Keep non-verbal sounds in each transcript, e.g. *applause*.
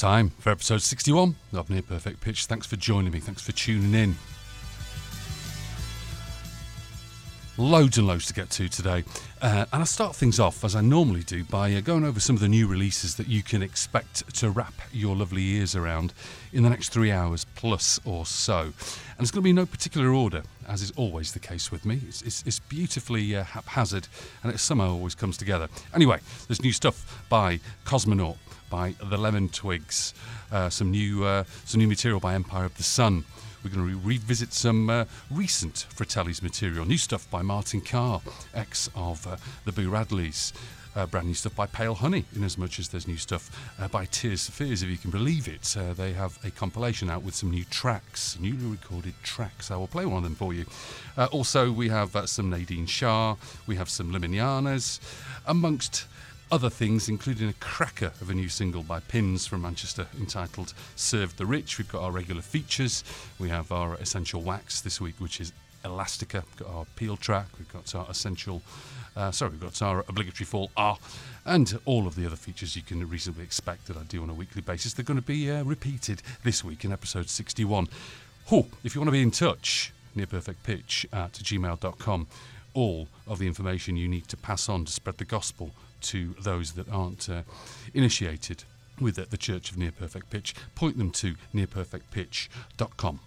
Time for episode 61 of Near Perfect Pitch. Thanks for joining me. Thanks for tuning in. Loads and loads to get to today. Uh, and I start things off, as I normally do, by uh, going over some of the new releases that you can expect to wrap your lovely ears around in the next three hours plus or so. And it's going to be no particular order, as is always the case with me. It's, it's, it's beautifully uh, haphazard and it somehow always comes together. Anyway, there's new stuff by Cosmonaut, by The Lemon Twigs, uh, some, new, uh, some new material by Empire of the Sun. We're going to re- revisit some uh, recent Fratelli's material. New stuff by Martin Carr, ex of uh, the Boo Radleys. Uh, brand new stuff by Pale Honey, in as much as there's new stuff uh, by Tears for Fears, if you can believe it. They have a compilation out with some new tracks, newly recorded tracks. I will play one of them for you. Also, we have some Nadine Shah, we have some Liminanas, amongst other things, including a cracker of a new single by Pins from Manchester entitled Serve the Rich. We've got our regular features. We have our essential wax this week, which is Elastica. We've got our peel track. We've got our essential, uh, sorry, we've got our obligatory fall R, and all of the other features you can reasonably expect that I do on a weekly basis. They're going to be uh, repeated this week in episode 61. Oh, if you want to be in touch, near perfect pitch at gmail.com. All of the information you need to pass on to spread the gospel to those that aren't uh, initiated with the Church of Near Perfect Pitch, point them to nearperfectpitch.com.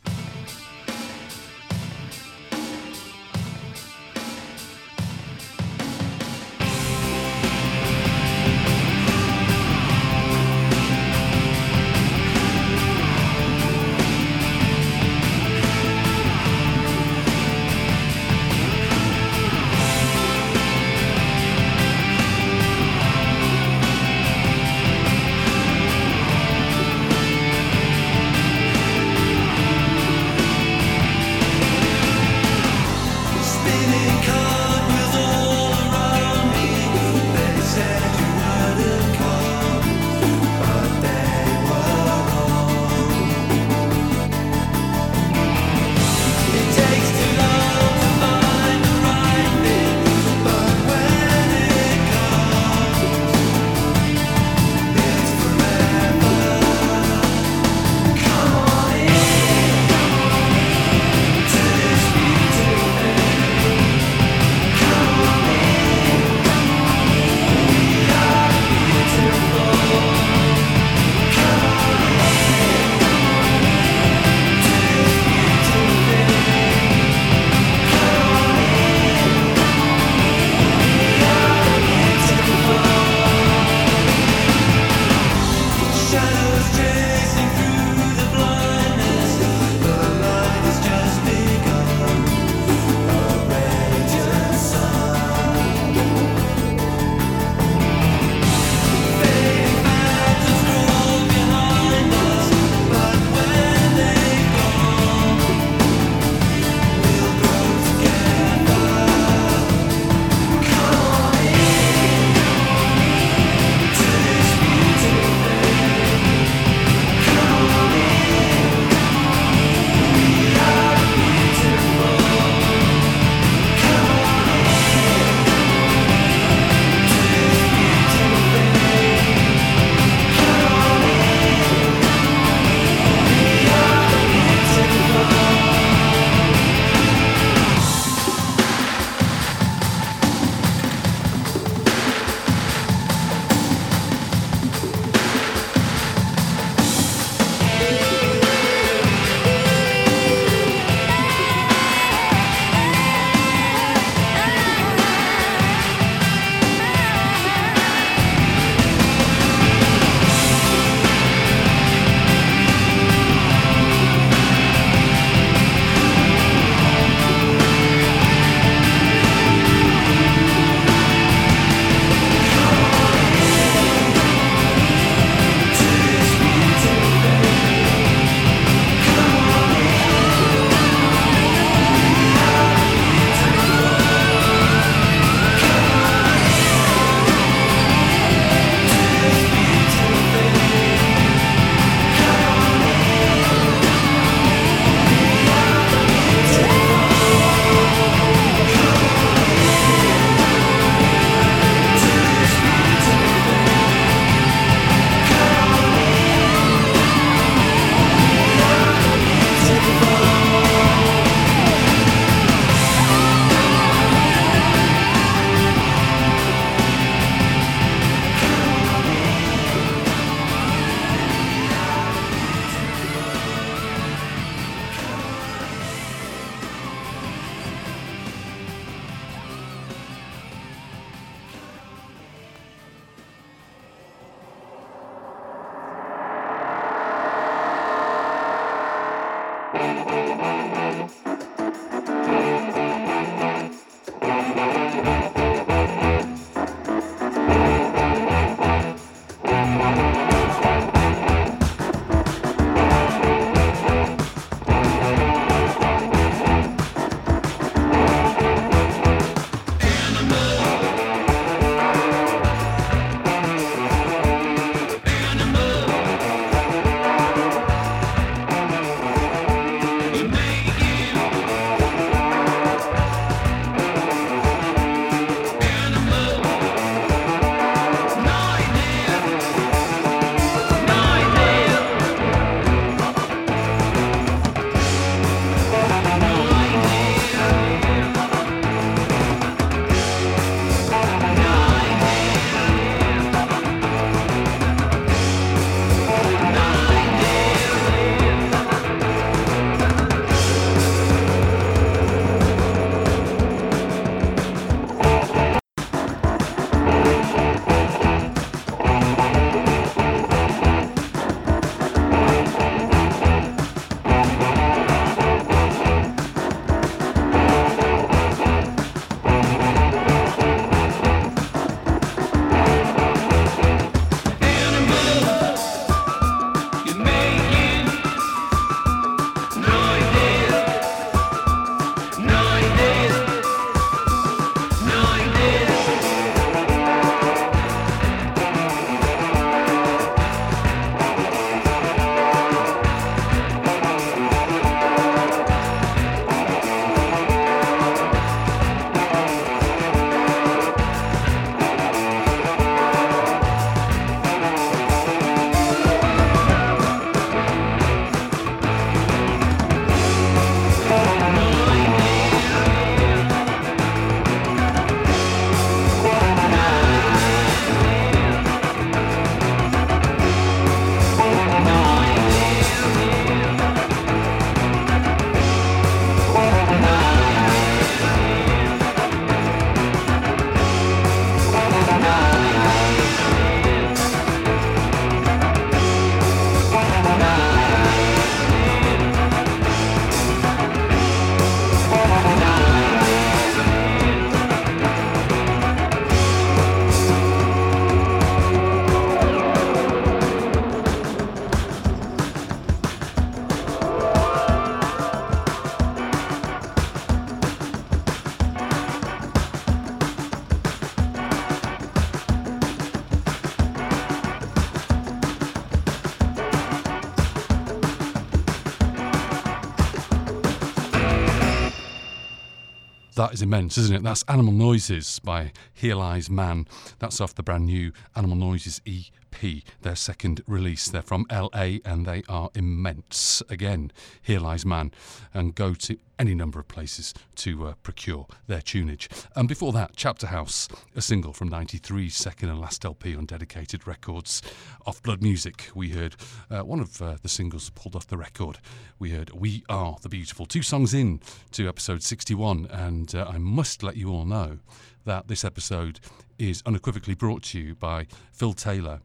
immense, isn't it? That's Animal Noises by Here Lies Man. That's off the brand new Animal Noises EP, their second release. They're from LA and they are immense. Again, Here Lies Man. And go to any number of places to uh, procure their tunage. And before that, Chapterhouse, a single from 93's second and last LP on Dedicated Records. Off Blood Music, we heard uh, one of uh, the singles pulled off the record. We heard We Are the Beautiful. Two songs in to episode 61, and uh, I must let you all know that this episode is unequivocally brought to you by Phil Taylor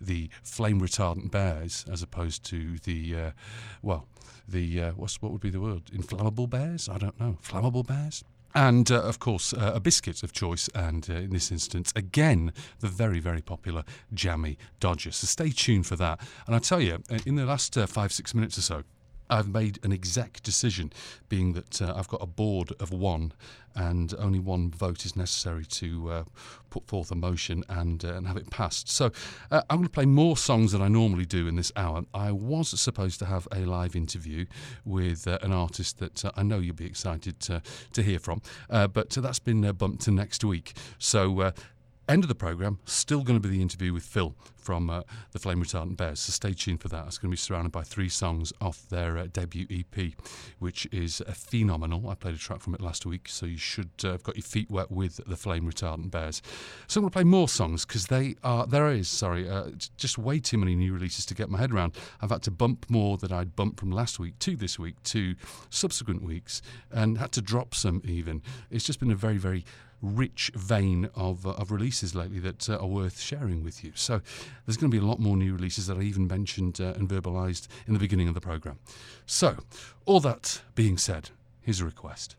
the flame retardant bears as opposed to the uh, well the uh, what's what would be the word? Inflammable bears? I don't know. Flammable bears? And uh, of course uh, a biscuit of choice and uh, in this instance again the very very popular jammy dodger. So stay tuned for that. And I tell you uh, in the last uh, 5 6 minutes or so I've made an exec decision, being that uh, I've got a board of one, and only one vote is necessary to uh, put forth a motion and uh, and have it passed. So uh, I'm going to play more songs than I normally do in this hour. I was supposed to have a live interview with uh, an artist that uh, I know you'll be excited to, to hear from, but that's been bumped to next week. So End of the programme, still going to be the interview with Phil from uh, the Flame Retardant Bears, so stay tuned for that. It's going to be surrounded by three songs off their uh, debut EP, which is uh, phenomenal. I played a track from it last week, so you should uh, have got your feet wet with the Flame Retardant Bears. So I'm going to play more songs because they are, there is, sorry, uh, just way too many new releases to get my head around. I've had to bump more that I'd bumped from last week to this week to subsequent weeks and had to drop some even. It's just been a very, very rich vein of, uh, of releases lately that uh, are worth sharing with you. So there's going to be a lot more new releases that I even mentioned uh, and verbalized in the beginning of the program. So, all that being said, here's a request.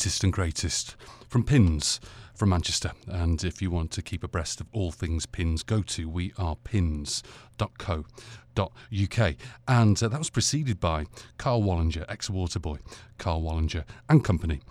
Latest and greatest from Pins from Manchester. And if you want to keep abreast of all things pins, go to wearepins.co.uk. And uh, that was preceded by Karl Wallinger, ex Waterboy, Karl Wallinger and Company,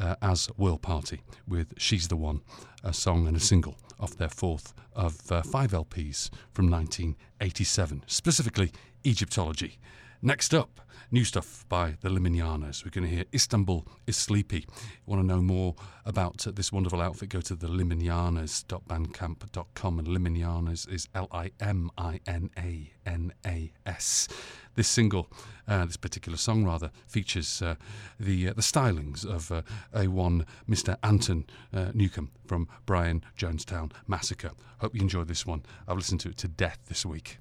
uh, as World Party with She's the One, a song and a single off their fourth of uh, five LPs from 1987, specifically Egyptology. Next up, new stuff by the Liminanas. We're going to hear Istanbul is Sleepy. Want to know more about uh, this wonderful outfit? Go to the liminianas.bandcamp.com and Liminanas is L I M I N A N A S. This single, uh, this particular song rather, features uh, the uh, the stylings of uh, A1 Mr. Anton uh, Newcombe from Brian Jonestown Massacre. Hope you enjoyed this one. I've listened to it to death this week.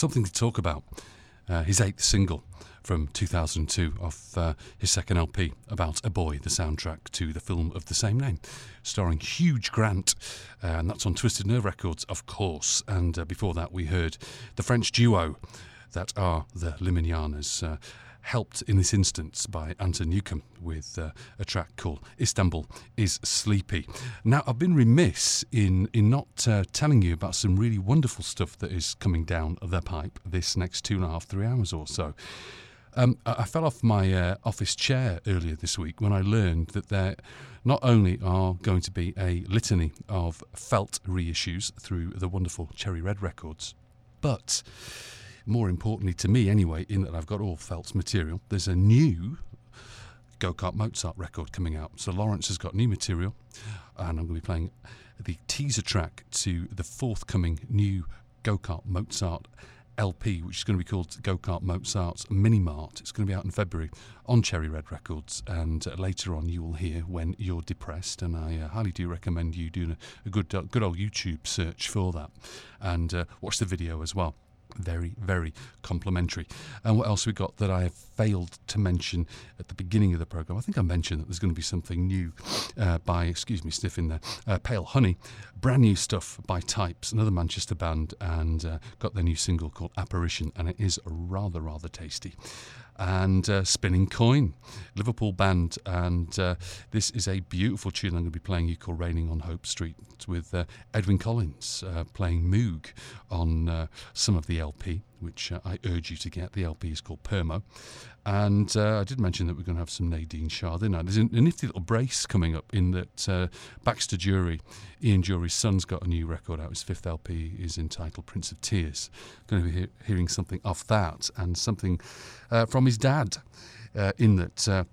Something to talk about. Uh, his eighth single from 2002 off uh, his second LP, About a Boy, the soundtrack to the film of the same name, starring Hugh Grant, uh, and that's on Twisted Nerve Records, of course. And uh, before that, we heard the French duo that are the Liminanas. Helped in this instance by Anton Newcombe with uh, a track called Istanbul is Sleepy. Now, I've been remiss in, in not uh, telling you about some really wonderful stuff that is coming down the pipe this next two and a half, three hours or so. Um, I, fell off my uh, office chair earlier this week when I learned that there not only are going to be a litany of felt reissues through the wonderful Cherry Red Records, but more importantly to me anyway, in that I've got all Felt's material, there's a new Go Kart Mozart record coming out. So Lawrence has got new material, and I'm going to be playing the teaser track to the forthcoming new Go Kart Mozart LP, which is going to be called Go Kart Mozart's Mini Mart. It's going to be out in February on Cherry Red Records, and uh, later on you will hear when you're depressed. And I uh, highly do recommend you doing a, a good, uh, good old YouTube search for that, and uh, watch the video as well very, very complimentary. And what else we got that I have failed to mention at the beginning of the program? I think I mentioned that there's going to be something new uh, by, excuse me, sniffing there, uh, Pale Honey, brand new stuff by Types, another Manchester band, and uh, got their new single called Apparition, and it is rather, rather tasty and uh, Spinning Coin, Liverpool band. And uh, this is a beautiful tune I'm going to be playing you called Raining on Hope Street with uh, Edwyn Collins uh, playing Moog on uh, some of the LP, which uh, I urge you to get. The LP is called Permo. And I did mention that we're going to have some Nadine Shah, didn't I? There's a, nifty little brace coming up in that Baxter Dury, Ian Dury's son's got a new record out. His fifth LP is entitled Prince of Tears. Going to be he- hearing something off that and something from his dad, uh, in that uh,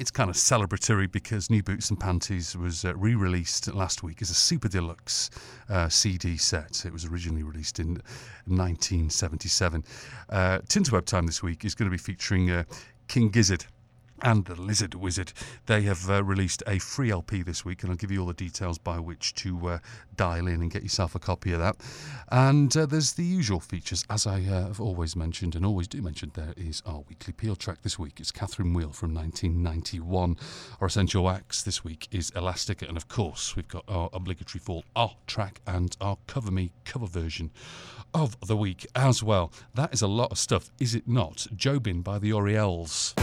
it's kind of celebratory because New Boots and Panties was uh, re released last week as a super deluxe uh, CD set. It was originally released in 1977. Uh, Tinterweb Time this week is going to be featuring uh, King Gizzard and the Lizard Wizard. They have uh, released a free LP this week, and I'll give you all the details by which to uh, dial in and get yourself a copy of that. And uh, there's the usual features, as I uh, have always mentioned and always do mention. There is our weekly peel track this week. It's Catherine Wheel from 1991. Our essential acts this week is Elastica, and of course we've got our obligatory fall art track and our Cover Me cover version of the week as well. That is a lot of stuff, is it not? Jobin by the Orielles.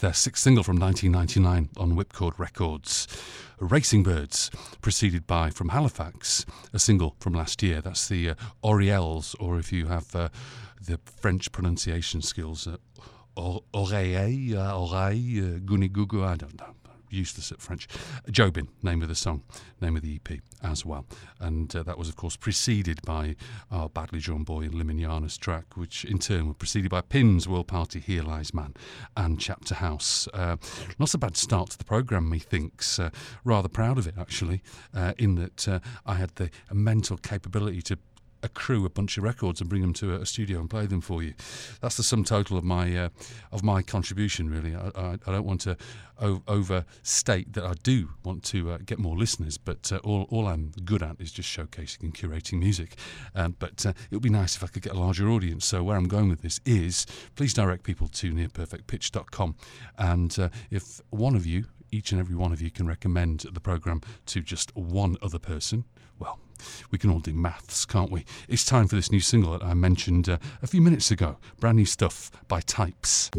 Their sixth single from 1999 on Whipcord Records. Racing Birds, preceded by from Halifax, a single from last year. That's the uh, Orielles, or if you have uh, the French pronunciation skills, uh, Oreille, uh, Oreille, uh, Gunigugu, I don't know useless at French. Jobin, name of the song, name of the EP as well. And uh, that was, of course, preceded by our Badly Drawn Boy and Liminanas track, which in turn were preceded by Pins, World Party, Here Lies Man, and Chapterhouse. Uh, not a bad start to the programme, methinks. Uh, rather proud of it, actually, uh, in that uh, I had the mental capability to accrue a bunch of records and bring them to a, studio and play them for you. That's the sum total of my uh, of my contribution. Really, I, I, I don't want to o- overstate that I do want to uh, get more listeners, but uh, all all I'm good at is just showcasing and curating music. Um, but uh, it would be nice if I could get a larger audience. So where I'm going with this is, please direct people to nearperfectpitch.com, and uh, if one of you each and every one of you can recommend the programme to just one other person, we can all do maths, can't we? It's time for this new single that I mentioned uh, a few minutes ago. Brand new stuff by Types.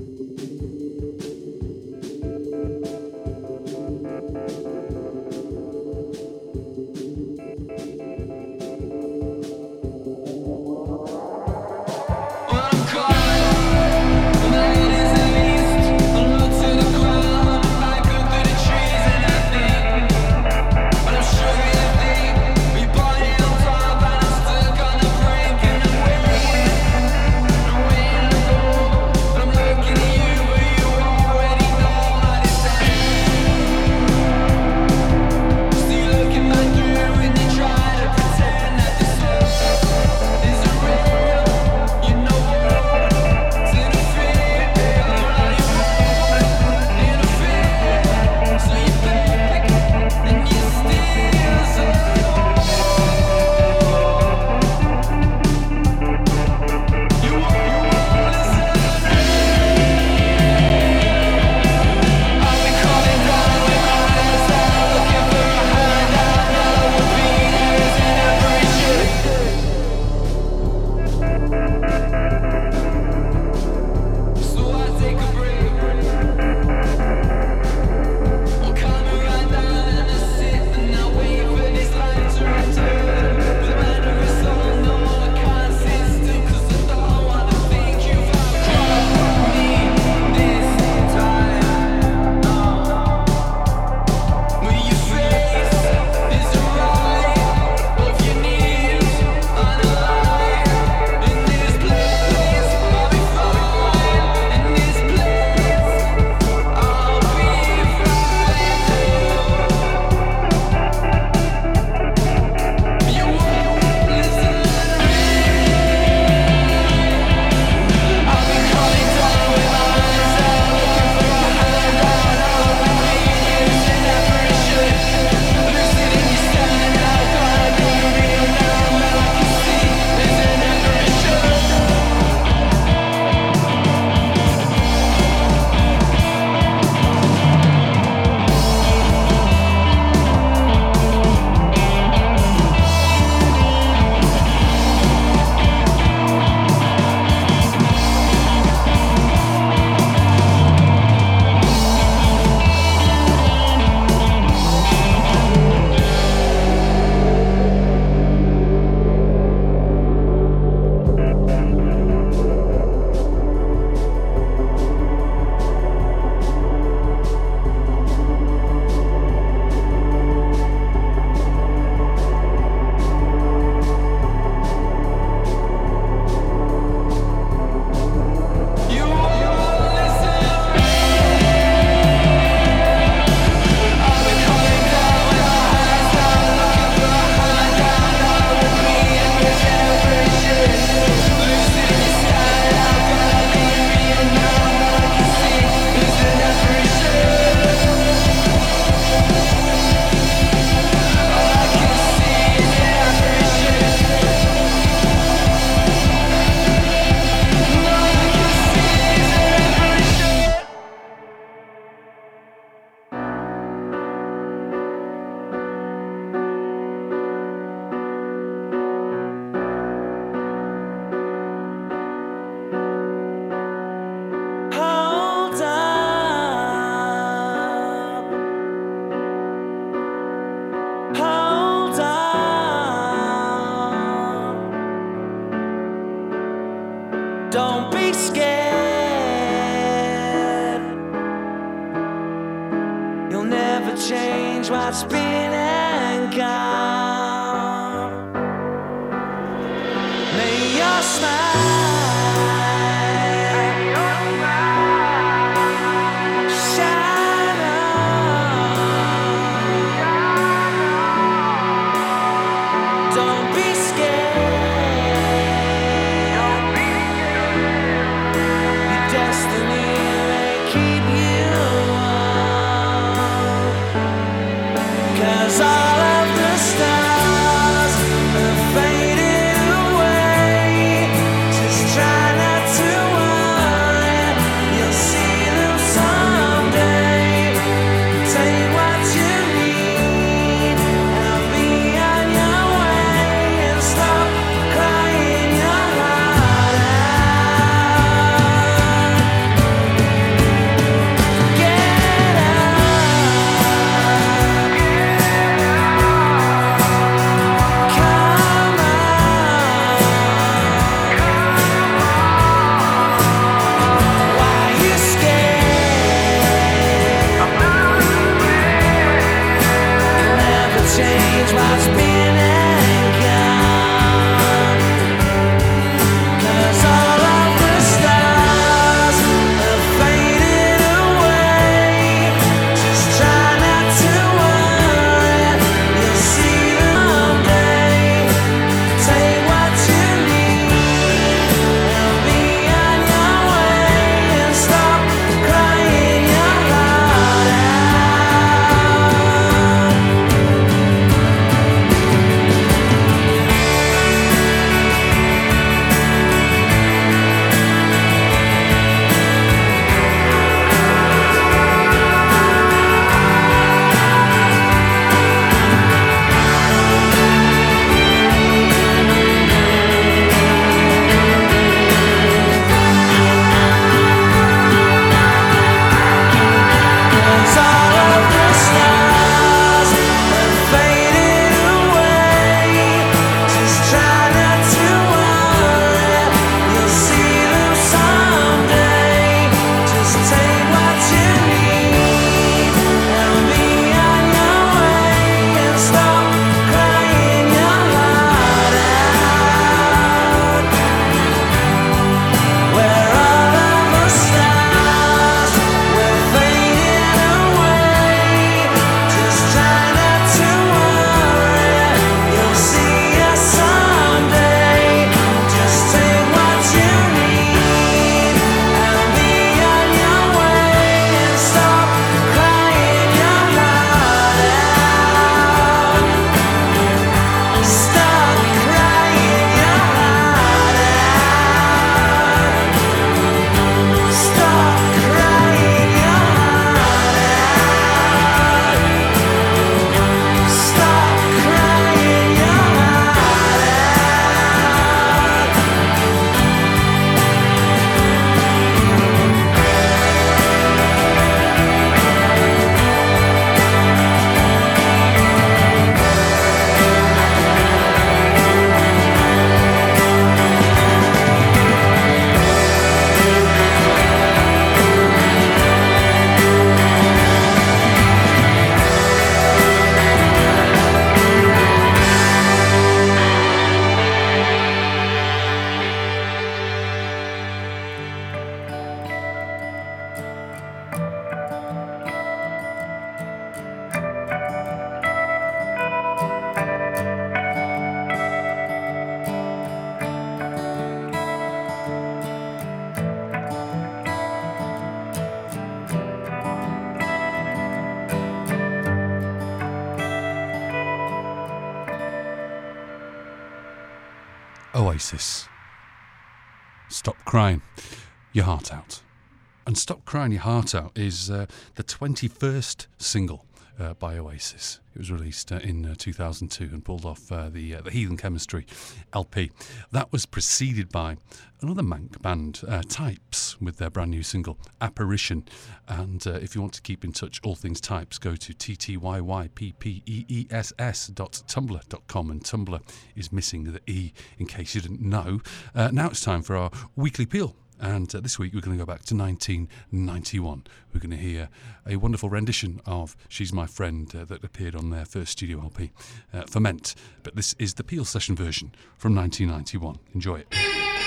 Crying Your Heart Out is uh, the 21st single uh, by Oasis. It was released uh, in uh, 2002 and pulled off uh, the uh, the Heathen Chemistry LP. That was preceded by another Manx band, Types, with their brand new single Apparition. And if you want to keep in touch, all things Types, go to ttyyppess.tumblr.com and Tumblr is missing the e in case you didn't know. now it's time for our weekly peel. And uh, this week we're going to go back to 1991. We're going to hear a wonderful rendition of She's My Friend uh, that appeared on their first studio LP, uh, Ferment. But this is the Peel Session version from 1991. Enjoy it.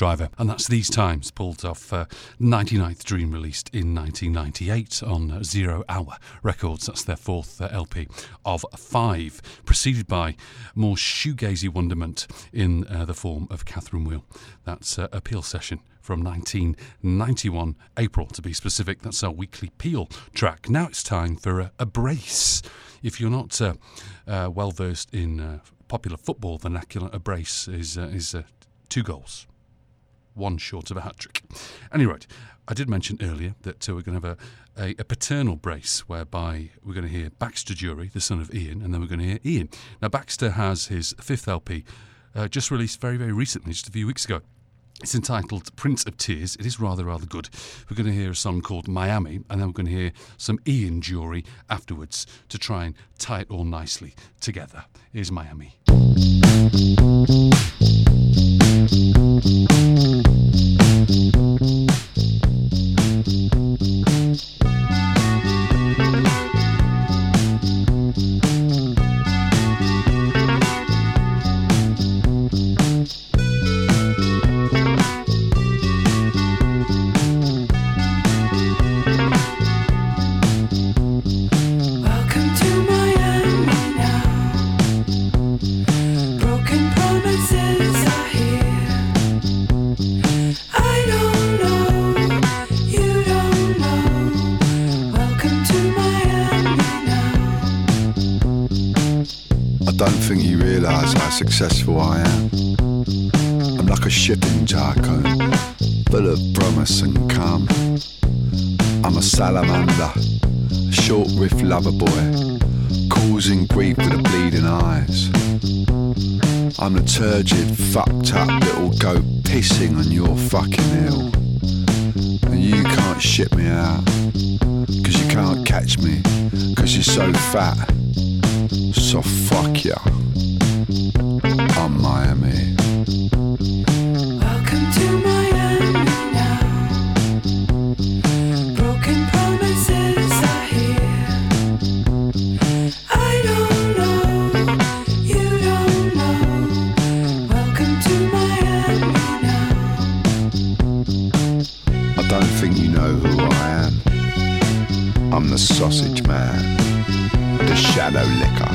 Driver, and that's These Times, pulled off uh, 99th Dream, released in 1998 on Zero Hour Records. That's their fourth uh, LP of five, preceded by more shoegazy wonderment in uh, the form of Catherine Wheel. That's uh, a Peel session from 1991, April to be specific. That's our weekly Peel track. Now it's time for a, a brace. If you're not uh, uh, well versed in uh, popular football vernacular, a brace is uh, is uh, two goals, one short of a hat trick. Anyway, I did mention earlier that uh, we're going to have a, a, a paternal brace whereby we're going to hear Baxter Dury, the son of Ian, and then we're going to hear Ian. Now, Baxter has his fifth LP uh, just released very, very recently, just a few weeks ago. It's entitled Prince of Tears. It is rather, rather good. We're going to hear a song called Miami, and then we're going to hear some Ian Dury afterwards to try and tie it all nicely together. Here's Miami. Successful I am. I'm like a ship in tycoon, full of promise and calm. I'm a salamander, short riff lover boy, causing grief with the bleeding eyes. I'm the turgid, fucked up little goat pissing on your fucking hill. And you can't ship me out, cause you can't catch me, cause you're so fat. So fuck ya. Miami. Welcome to Miami now. Broken promises are here. I don't know, you don't know. Welcome to Miami now. I don't think you know who I am. I'm the sausage man, the shadow licker.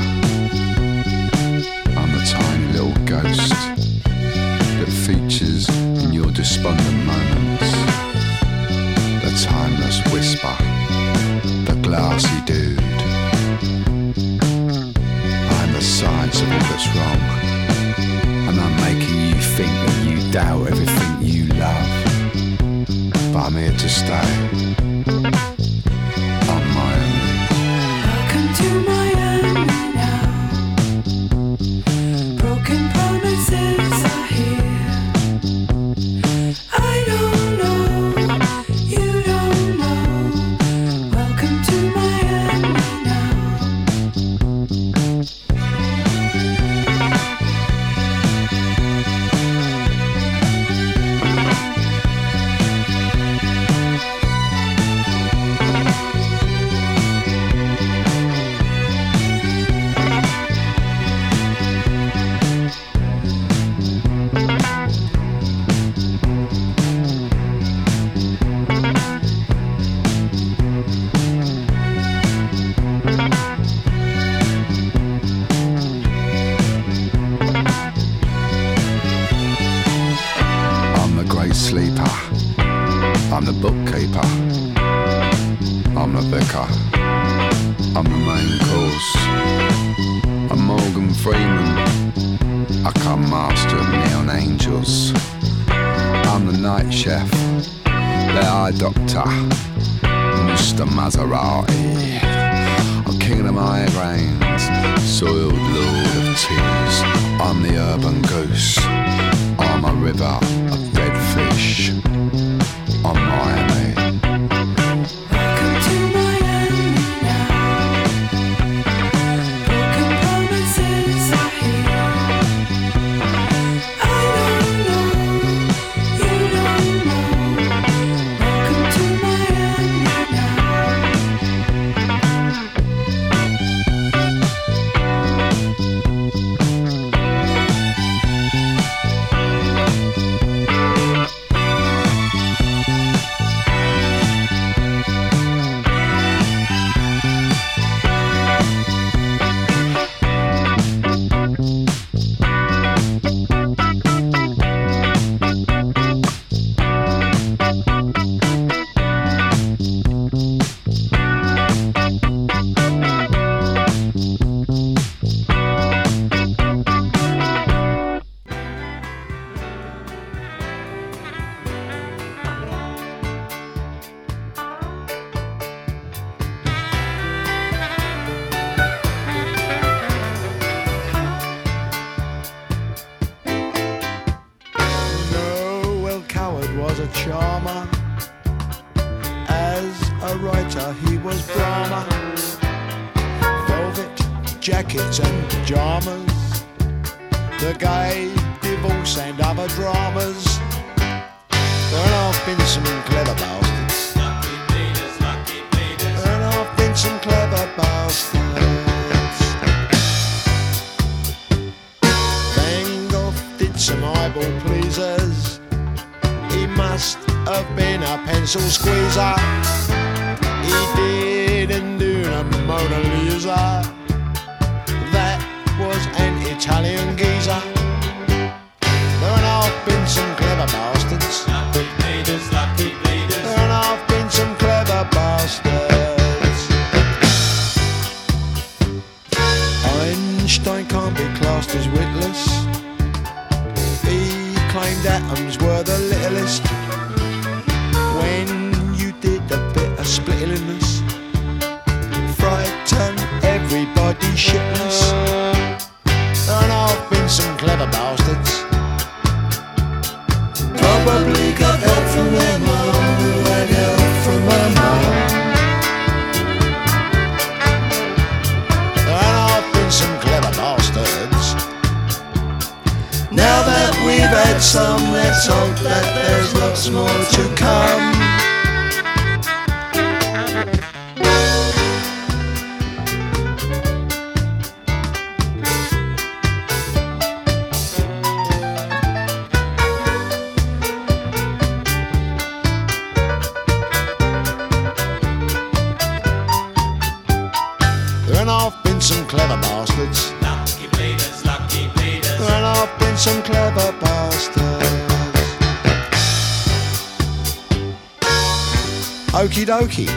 Okie.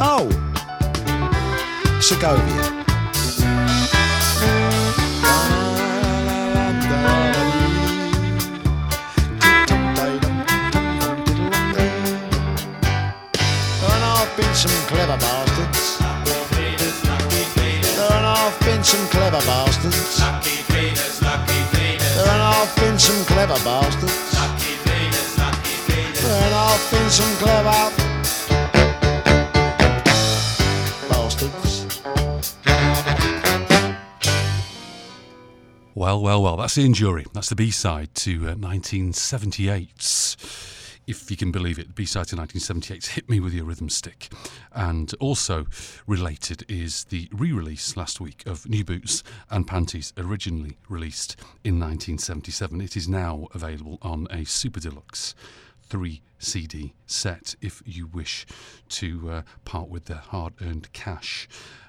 Oh, Segovia. Some clever bastards. And I've been some clever bastards. And I've been some clever bastards. And I've been some clever Well, well, well, that's the Ian Dury. That's the B side to uh, 1978's. If you can believe it, the B side to 1978's Hit Me With Your Rhythm Stick. And also related is the re release last week of New Boots and Panties, originally released in 1977. It is now available on a Super Deluxe 3 CD set if you wish to uh, part with the hard earned cash.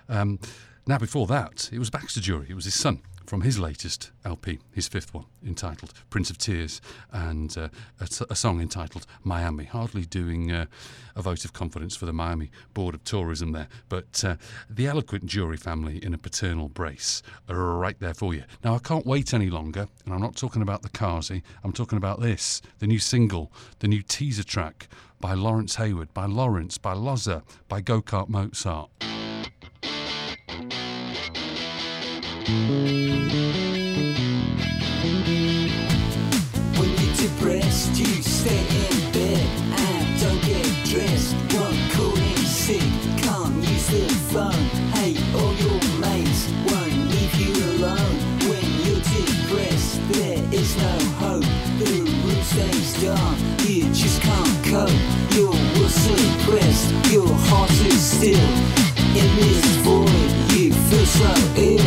Um, now, before that, it was Baxter Dury. It was his son from his latest LP, his fifth one, entitled Prince of Tears, and uh, a, t- a song entitled Miami. Hardly doing uh, a vote of confidence for the Miami Board of Tourism there, but uh, the eloquent Dury family in a paternal brace are right there for you. Now, I can't wait any longer, and I'm not talking about the Kazi, I'm talking about this the new single, the new teaser track by Lawrence Hayward, by Lawrence, by Loza, by Go Kart Mozart. When you're depressed, you stay in bed and don't get dressed. Call sick, can't use the phone. Hate all your mates, won't leave you alone. When you're depressed, there is no hope. You just can't cope. Your heart is still. In this void, you feel so ill.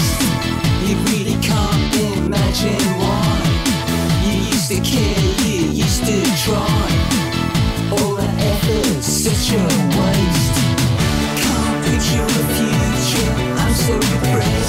To care, you used to try. All that effort, such a waste. Can't picture a future. I'm so depressed.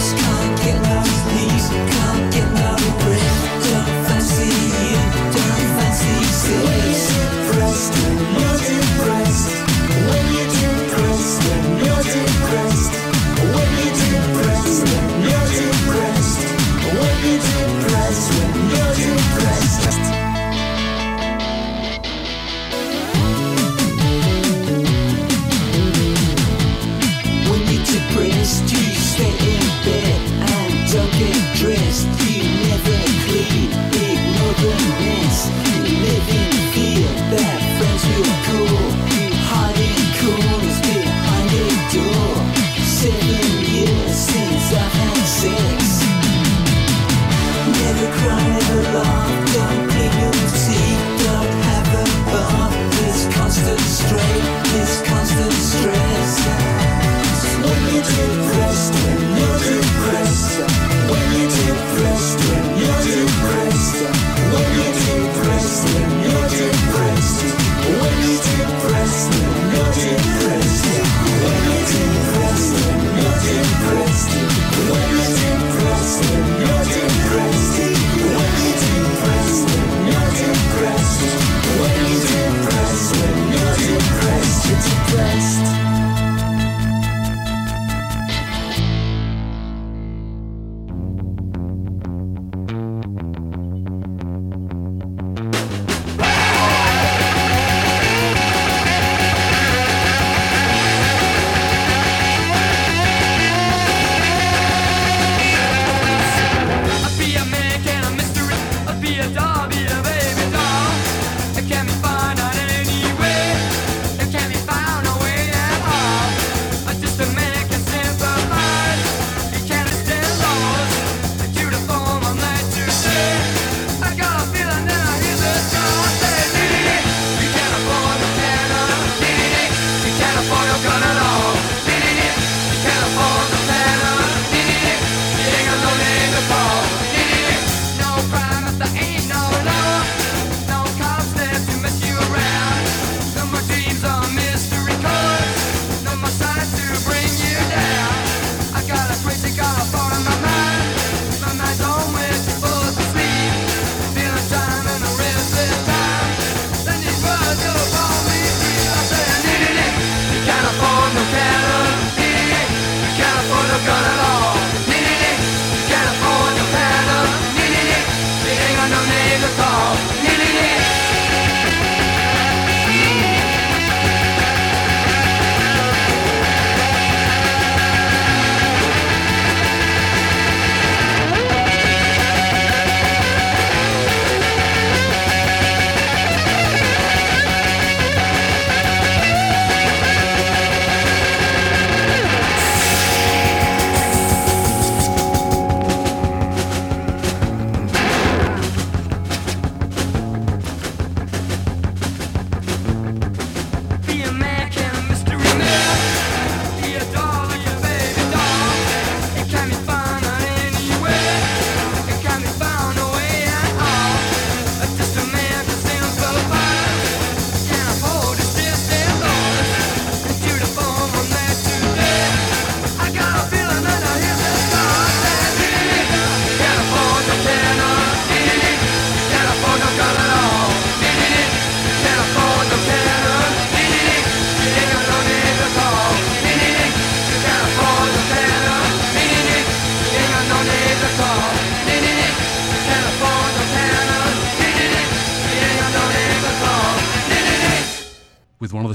it's depressed.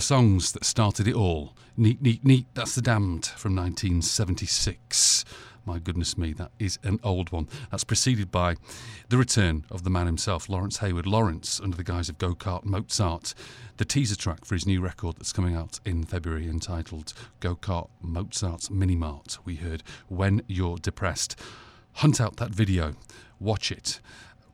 songs that started it all. Neat, neat, neat, that's The Damned from 1976. My goodness me, that is an old one. That's preceded by the return of the man himself, Lawrence Hayward. Lawrence, under the guise of Go Kart Mozart, the teaser track for his new record that's coming out in February entitled Go Kart Mozart's Mini Mart. We heard When You're Depressed. Hunt out that video, watch it,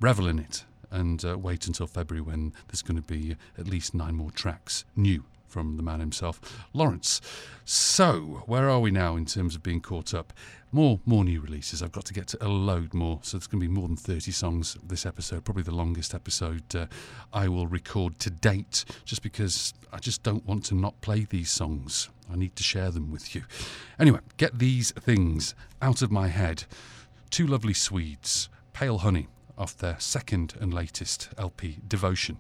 revel in it, and uh, wait until February when there's going to be at least nine more tracks new from the man himself, Lawrence. So, where are we now in terms of being caught up? More, more new releases. I've got to get to a load more, so it's going to be more than 30 songs this episode, probably the longest episode uh, I will record to date, just because I just don't want to not play these songs. I need to share them with you. Anyway, get these things out of my head. Two lovely Swedes, Pale Honey, off their second and latest LP, Devotion.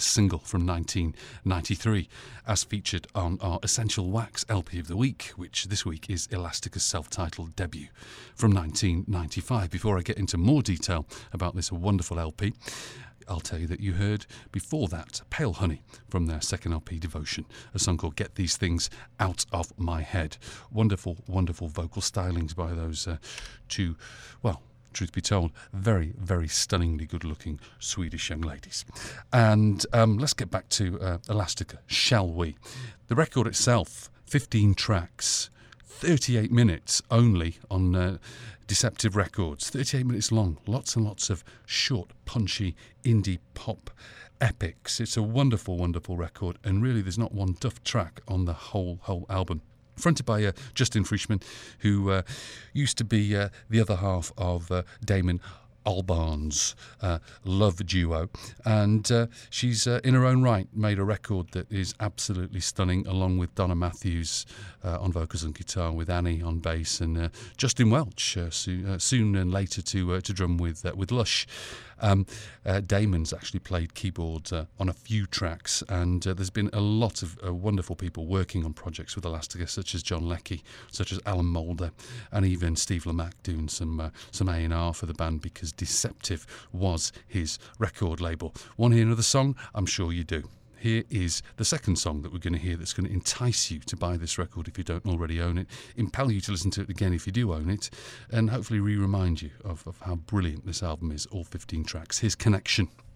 First single from 1993, as featured on our Essential Wax LP of the week, which this week is Elastica's self titled debut from 1995. Before I get into more detail about this wonderful LP, I'll tell you that you heard before that Pale Honey from their second LP Devotion, a song called Get These Things Out of My Head. Wonderful, wonderful vocal stylings by those uh, two, well, truth be told, very, very stunningly good looking Swedish young ladies. And um, let's get back to uh, Elastica, shall we? The record itself, 15 tracks. 38 minutes only on uh, Deceptive Records. 38 minutes long. Lots and lots of short, punchy indie pop epics. It's a wonderful, wonderful record, and really, there's not one duff track on the whole whole album. Fronted by uh, Justine Frischmann, who uh, used to be uh, the other half of uh, Damon Albarn's uh, love duo, and uh, she's in her own right made a record that is absolutely stunning, along with Donna Matthews on vocals and guitar, with Annie on bass, and Justin Welch soon, soon and later to to drum with with Lush. Um, uh, Damon's actually played keyboard uh, on a few tracks, and uh, there's been a lot of uh, wonderful people working on projects with Elastica, such as John Leckie, such as Alan Moulder, and even Steve Lamacq doing some uh, some A and R for the band because Deceptive was his record label. Want to hear another song? I'm sure you do. Here is the second song that we're going to hear that's going to entice you to buy this record if you don't already own it, impel you to listen to it again if you do own it, and hopefully re remind you of, of how brilliant this album is, all 15 tracks. Here's Connection. Connection.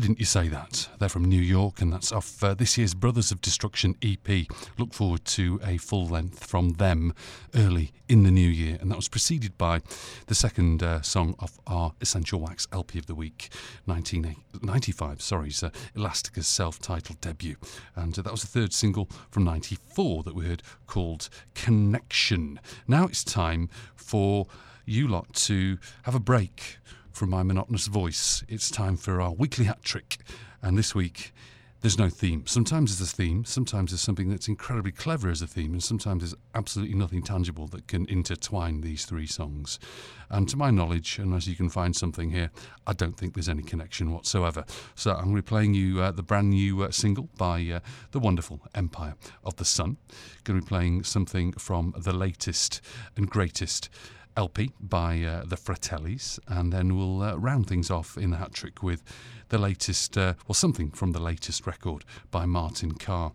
Why Didn't You Say That? They're from New York and that's off uh, this year's Brothers of Destruction EP. Look forward to a full length from them early in the new year. And that was preceded by the second uh, song of our Essential Wax LP of the week, 1995, sorry, Elastica's self titled debut. And uh, that was the third single from 94 that we heard called Connection. Now it's time for you lot to have a break from my monotonous voice. It's time for our weekly hat trick. And this week, there's no theme. Sometimes there's a theme, sometimes there's something that's incredibly clever as a theme, and sometimes there's absolutely nothing tangible that can intertwine these three songs. And to my knowledge, unless you can find something here, I don't think there's any connection whatsoever. So I'm going to be playing you uh, the brand new uh, single by uh, the wonderful Empire of the Sun. Going to be playing something from the latest and greatest LP by uh, the Fratellis, and then we'll uh, round things off in the hat trick with the latest, uh, well, something from the latest record by Martin Carr,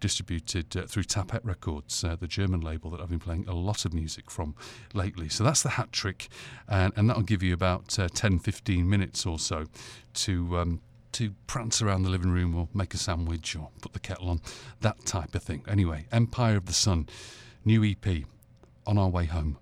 distributed uh, through Tapete Records, uh, the German label that I've been playing a lot of music from lately. So that's the hat trick, and, and that'll give you about uh, 10 15 minutes or so to. Um, to prance around the living room or make a sandwich or put the kettle on, that type of thing. Anyway, Empire of the Sun, new EP, on our way home.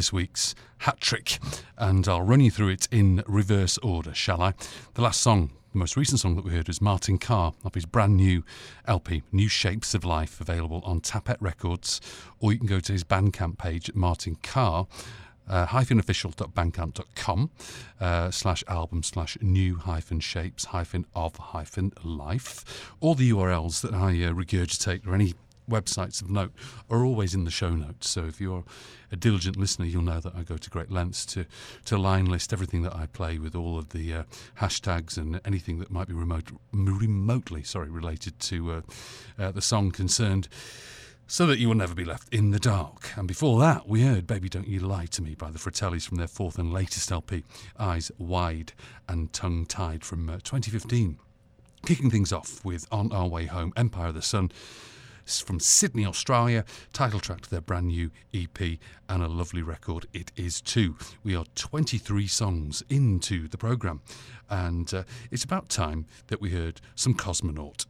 This week's hat trick. And I'll run you through it in reverse order, shall I? The last song, the most recent song that we heard was Martin Carr off his brand new LP, New Shapes of Life, available on Tapete Records, or you can go to his Bandcamp page at Martin Carr. Uh, hyphen official.bandcamp.com uh, slash album slash new hyphen shapes hyphen of hyphen life. All the URLs that I uh, regurgitate or any websites of note are always in the show notes. So if you're a diligent listener, you'll know that I go to great lengths to, to line list everything that I play with all of the uh, hashtags and anything that might be remote, remotely sorry related to uh, uh, the song concerned. So that you will never be left in the dark. And before that, we heard Baby Don't You Lie to Me by the Fratellis from their fourth and latest LP, Eyes Wide and Tongue Tied from uh, 2015. Kicking things off with On Our Way Home, Empire of the Sun. From Sydney, Australia. Title track to their brand new EP and a lovely record it is too. We are 23 songs into the programme, and uh, it's about time that we heard some Cosmonaut.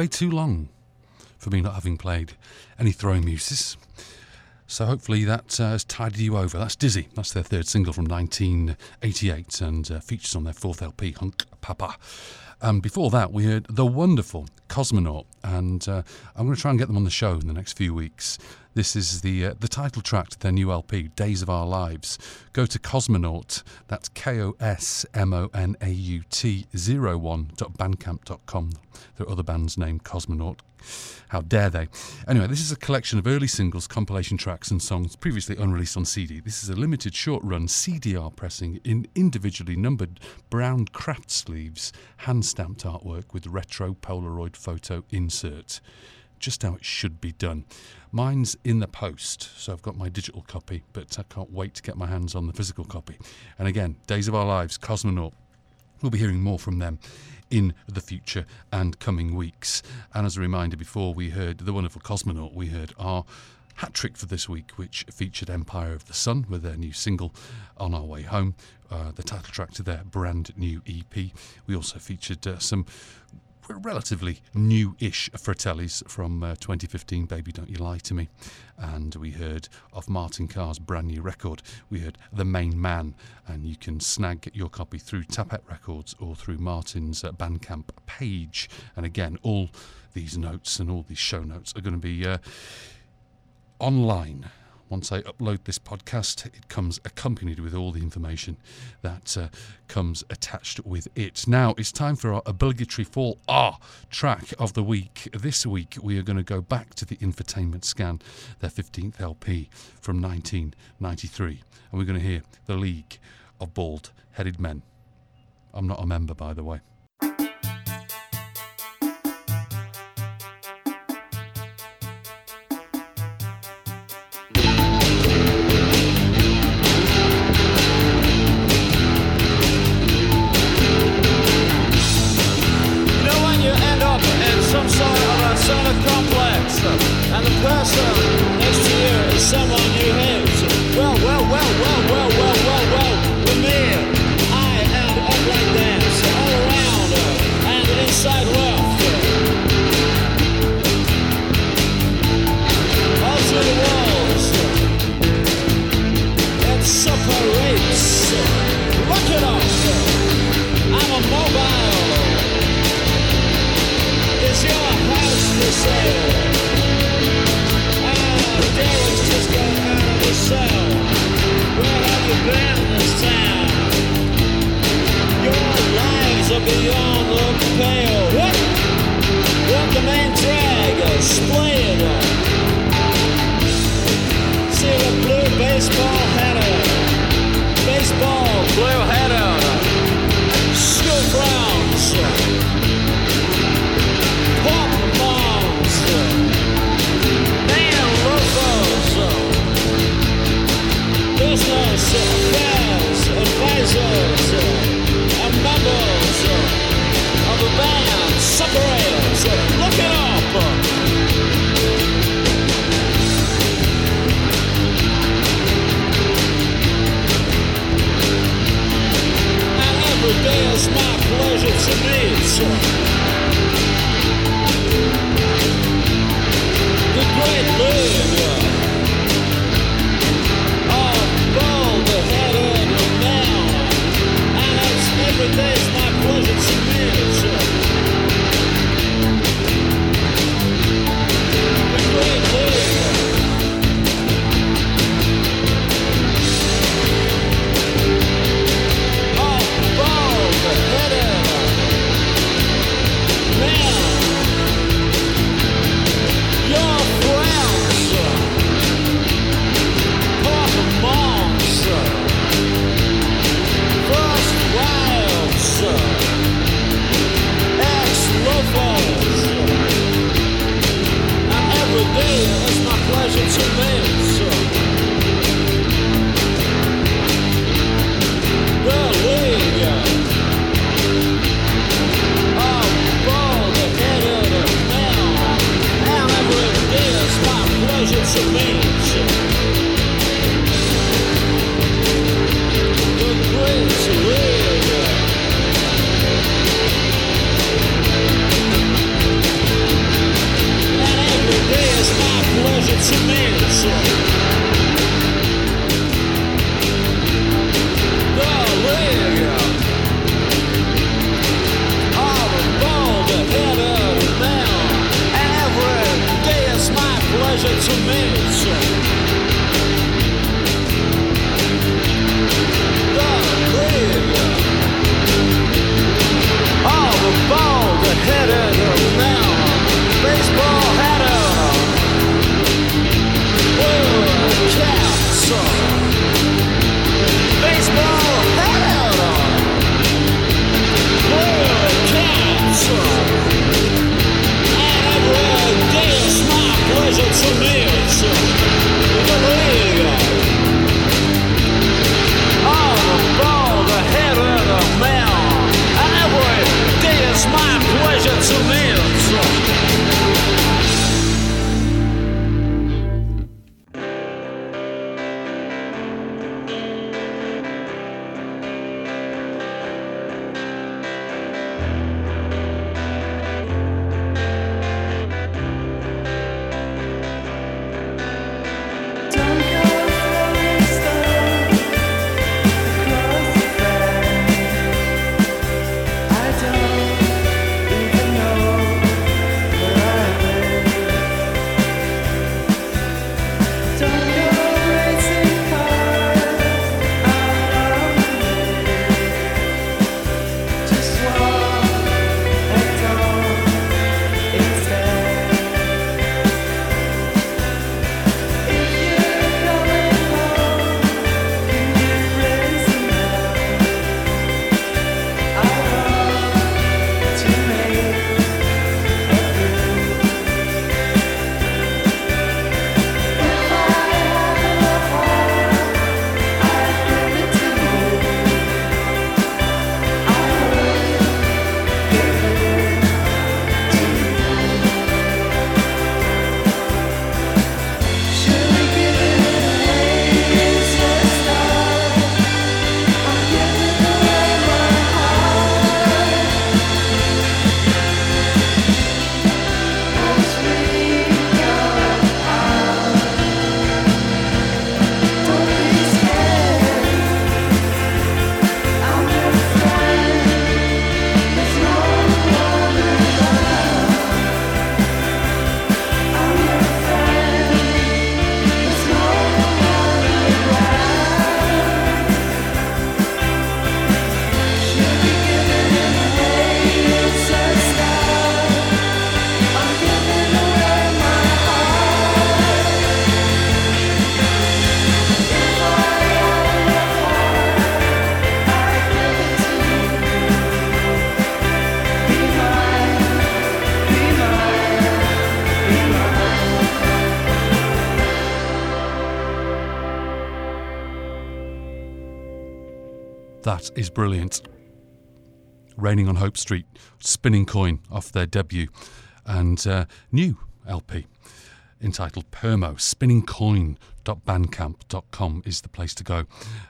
Way too long for me not having played any throwing muses. So hopefully that uh, has tidied you over. That's Dizzy. That's their third single from 1988 and uh, features on their fourth LP, Hunk Papa. Um, before that, we heard the wonderful Cosmonaut, and uh, I'm going to try and get them on the show in the next few weeks. This is the uh, the title track to their new LP, Days of Our Lives. Go to Cosmonaut, that's K O S M O N A U T 01.bandcamp.com. There are other bands named Cosmonaut. How dare they? Anyway, this is a collection of early singles, compilation tracks, and songs previously unreleased on CD. This is a limited short run CDR pressing in individually numbered brown craft sleeves, hand stamped artwork with retro Polaroid photo insert. Just how it should be done. Mine's in the post, so I've got my digital copy, but I can't wait to get my hands on the physical copy. And again, Days of Our Lives, Cosmonaut. We'll be hearing more from them in the future and coming weeks. And as a reminder, before we heard the wonderful Cosmonaut, we heard our hat trick for this week, which featured Empire of the Sun with their new single On Our Way Home, uh, the title track to their brand new EP. We also featured uh, some relatively new-ish Fratellis from uh, 2015, Baby Don't You Lie to Me. And we heard of Martin Carr's brand new record. We heard The Main Man, and you can snag your copy through Tapete Records or through Martin's uh, Bandcamp page. And again, all these notes and all these show notes are going to be uh, online. Once I upload this podcast, it comes accompanied with all the information that uh, comes attached with it. Now it's time for our obligatory Fall R track of the week. This week we are going to go back to the Infotainment Scan, their 15th LP from 1993, and we're going to hear The League of Bald Headed Men. I'm not a member, by the way. to me. Raining on Hope Street, Spinning Coin off their debut and uh, new LP entitled Permo. Spinningcoin.bandcamp.com is the place to go.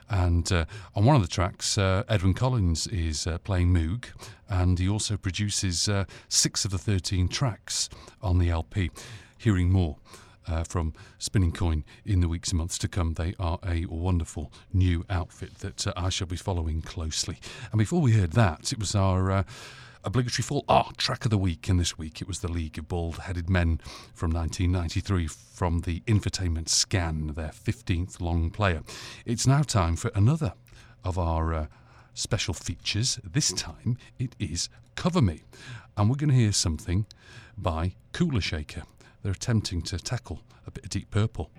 And uh, on one of the tracks, uh, Edwyn Collins is uh, playing Moog, and he also produces uh, six of the 13 tracks on the LP. Hearing more. Uh, from Spinning Coin in the weeks and months to come. They are a wonderful new outfit that uh, I shall be following closely. And before we heard that, it was our uh, obligatory full art track of the week. And this week it was the League of Bald Headed Men from 1993 from the Infotainment Scan, their 15th long player. It's now time for another of our uh, special features. This time it is Cover Me. And we're going to hear something by Kula Shaker. They're attempting to tackle a bit of Deep Purple.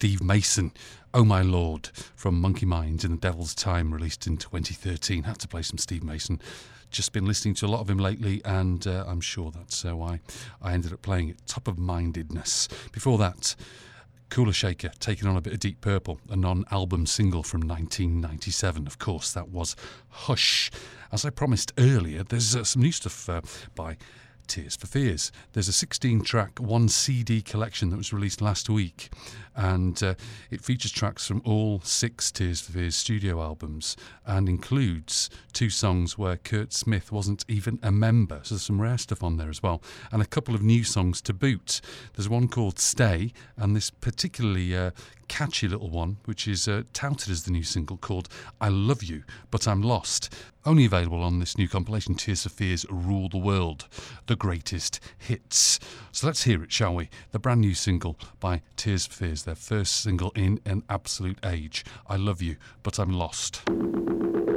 Steve Mason, Oh My Lord, from Monkey Minds in the Devil's Time, released in 2013. Had to play some Steve Mason. Just been listening to a lot of him lately, and uh, I'm sure that's uh, why I ended up playing it. Top of Mindedness. Before that, Kula Shaker taking on a bit of Deep Purple, a non album single from 1997. Of course, that was Hush. As I promised earlier, there's uh, some new stuff uh, by Tears for Fears. There's a 16 track, one CD collection that was released last week, and uh, it features tracks from all six Tears for Fears studio albums and includes two songs where Curt Smith wasn't even a member. So there's some rare stuff on there as well, and a couple of new songs to boot. There's one called Stay, and this particularly uh, catchy little one, which is uh, touted as the new single called I Love You, But I'm Lost. Only available on this new compilation, Tears for Fears Rule the World, the greatest hits. So let's hear it, shall we? The brand new single by Tears for Fears, their first single in an absolute age. I Love You, But I'm Lost. Lost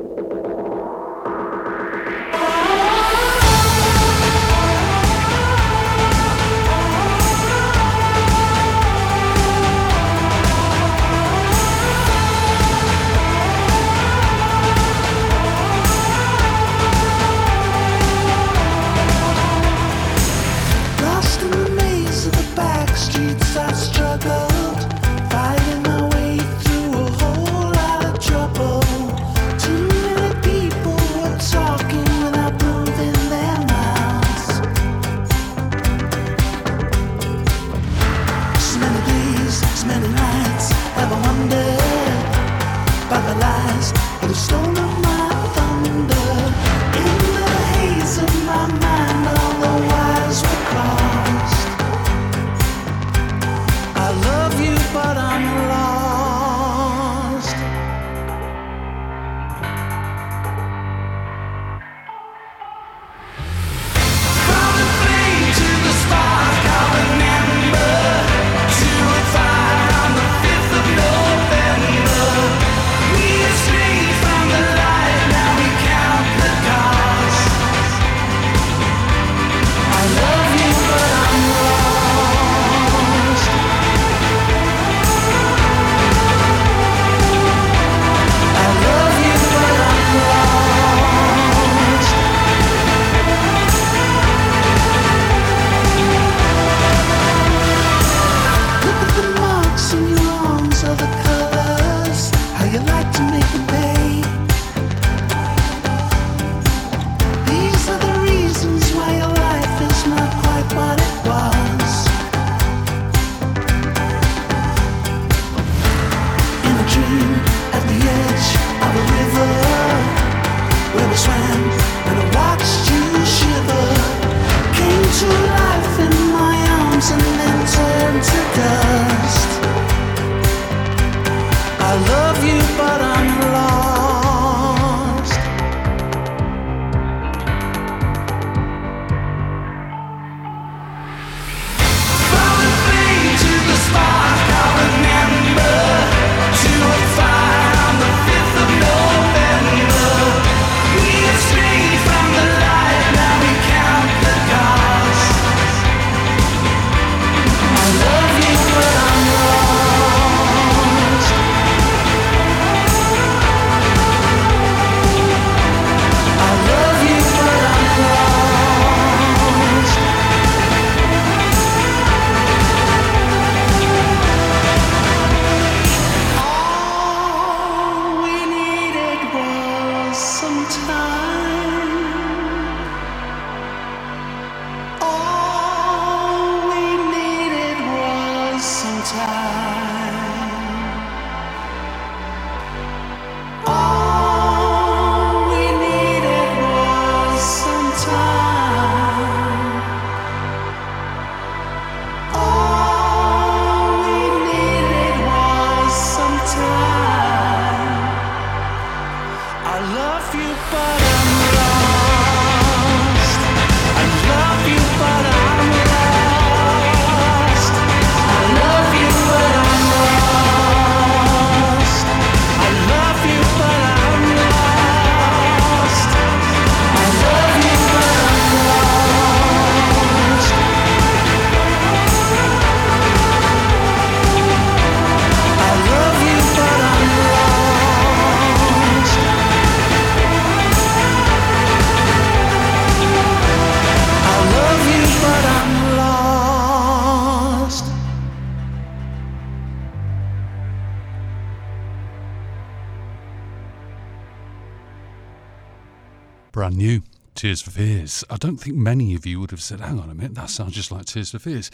don't think many of you would have said, hang on a minute, that sounds just like Tears for Fears.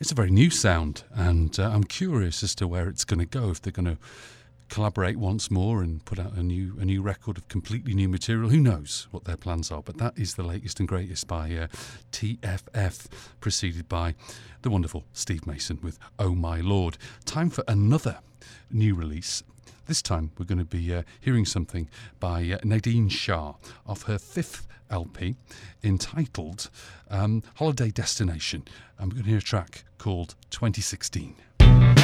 It's a very new sound, and uh, I'm curious as to where it's going to go. If they're going to collaborate once more and put out a new a new record of completely new material, who knows what their plans are? But that is the latest and greatest by uh, TFF, preceded by the wonderful Steve Mason with Oh My Lord. Time for another new release. This time we're going to be uh, hearing something by uh, Nadine Shah of her fifth LP entitled um, Holiday Destination. And we're going to hear a track called 2016.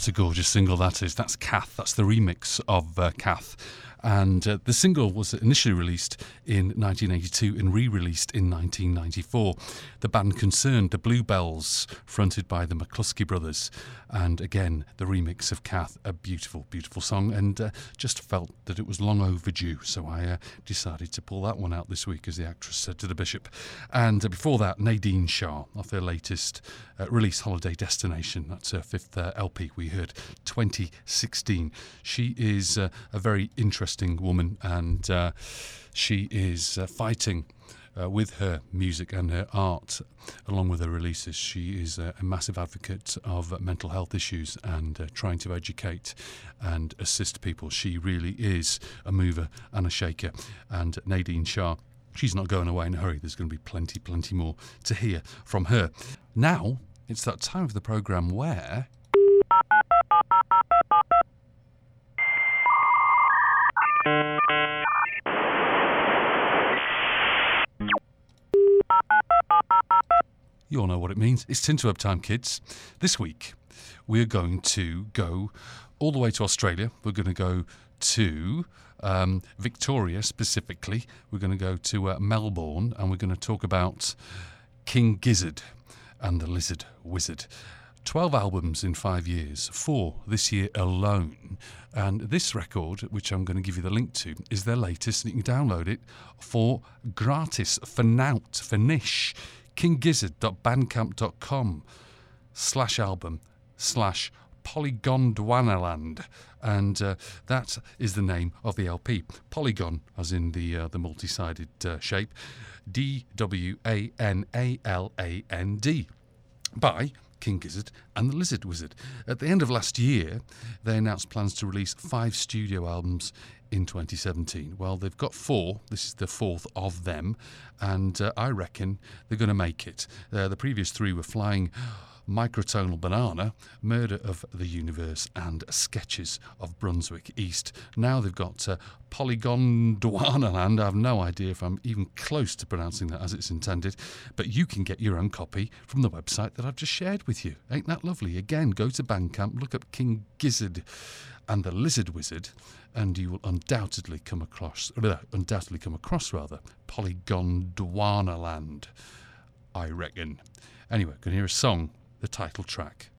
What a gorgeous single that is. That's Cath. That's the remix of uh, Cath. And uh, the single was initially released in 1982 and re released in 1994. The band concerned, the Bluebells, fronted by the McCluskey brothers. And again, the remix of Cath, a beautiful, beautiful song, and uh, just felt that it was long overdue. So I uh, decided to pull that one out this week, as the actress said to the Bishop. And uh, before that, Nadine Shah, off their latest uh, release, Holiday Destination. That's her fifth uh, LP we heard, 2016. She is uh, a very interesting woman and she is fighting. Uh, with her music and her art, along with her releases, she is a, a massive advocate of mental health issues and uh, trying to educate and assist people. She really is a mover and a shaker. And Nadine Shah She's not going away in a hurry. There's going to be plenty, plenty more to hear from her. Now, it's that time of the programme where. You all know what it means. It's Up time, kids. This week, we're going to go all the way to Australia. We're going to go to um, Victoria specifically. We're going to go to uh, Melbourne and we're going to talk about King Gizzard and the Lizard Wizard. 12 albums in five years, four this year alone. And this record, which I'm going to give you the link to, is their latest, and you can download it for gratis, for nout, for niche. kinggizzard.bandcamp.com slash album slash Polygondwanaland, and uh, that is the name of the LP. Polygon, as in the uh, the multi-sided uh, shape, D W A N A L A N D, by King Gizzard and the Lizard Wizard. At the end of last year, they announced plans to release five studio albums in 2017. Well, they've got four. This is the fourth of them, and uh, I reckon they're going to make it. Uh, the previous three were Flying Microtonal Banana, Murder of the Universe, and Sketches of Brunswick East. Now they've got uh, Polygon Land. I have no idea if I'm even close to pronouncing that as it's intended, but you can get your own copy from the website that I've just shared with you. Ain't that lovely? Again, go to Bandcamp, look up King Gizzard and the Lizard Wizard, and you will undoubtedly come across, uh, undoubtedly come across rather, Polygon Land, I reckon. Anyway, to hear a song, the title track.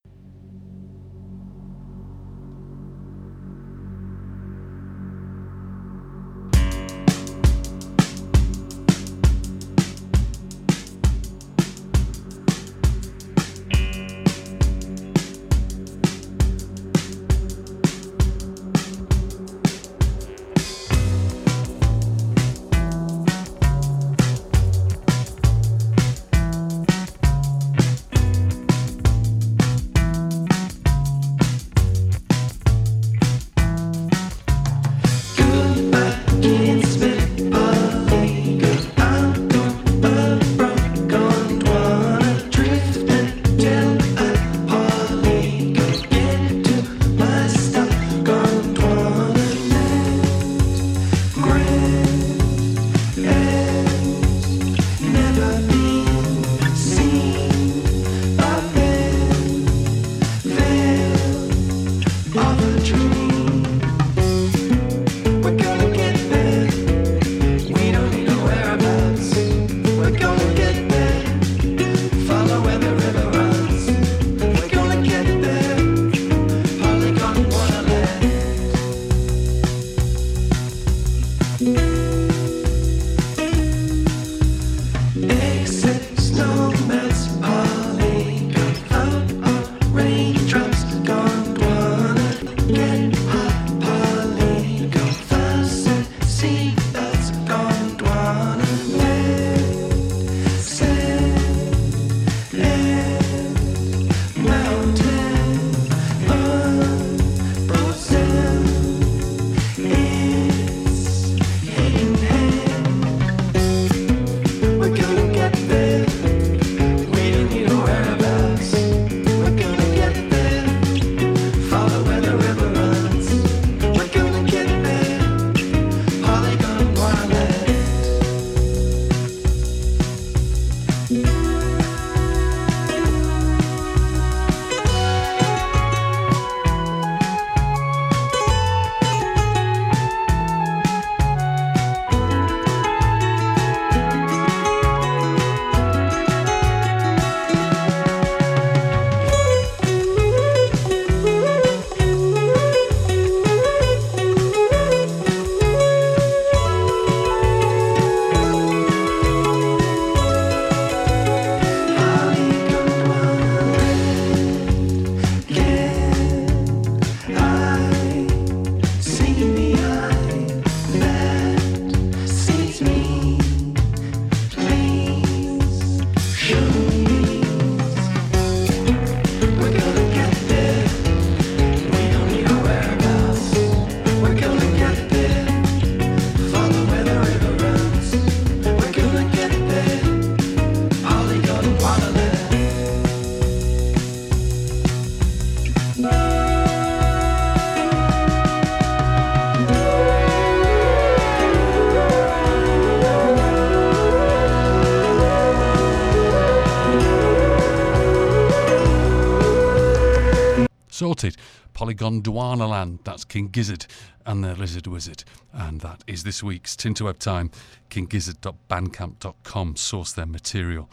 Polygon Land, that's King Gizzard and their Lizard Wizard. And that is this week's Tinterweb Time. KingGizzard.bandcamp.com source their material.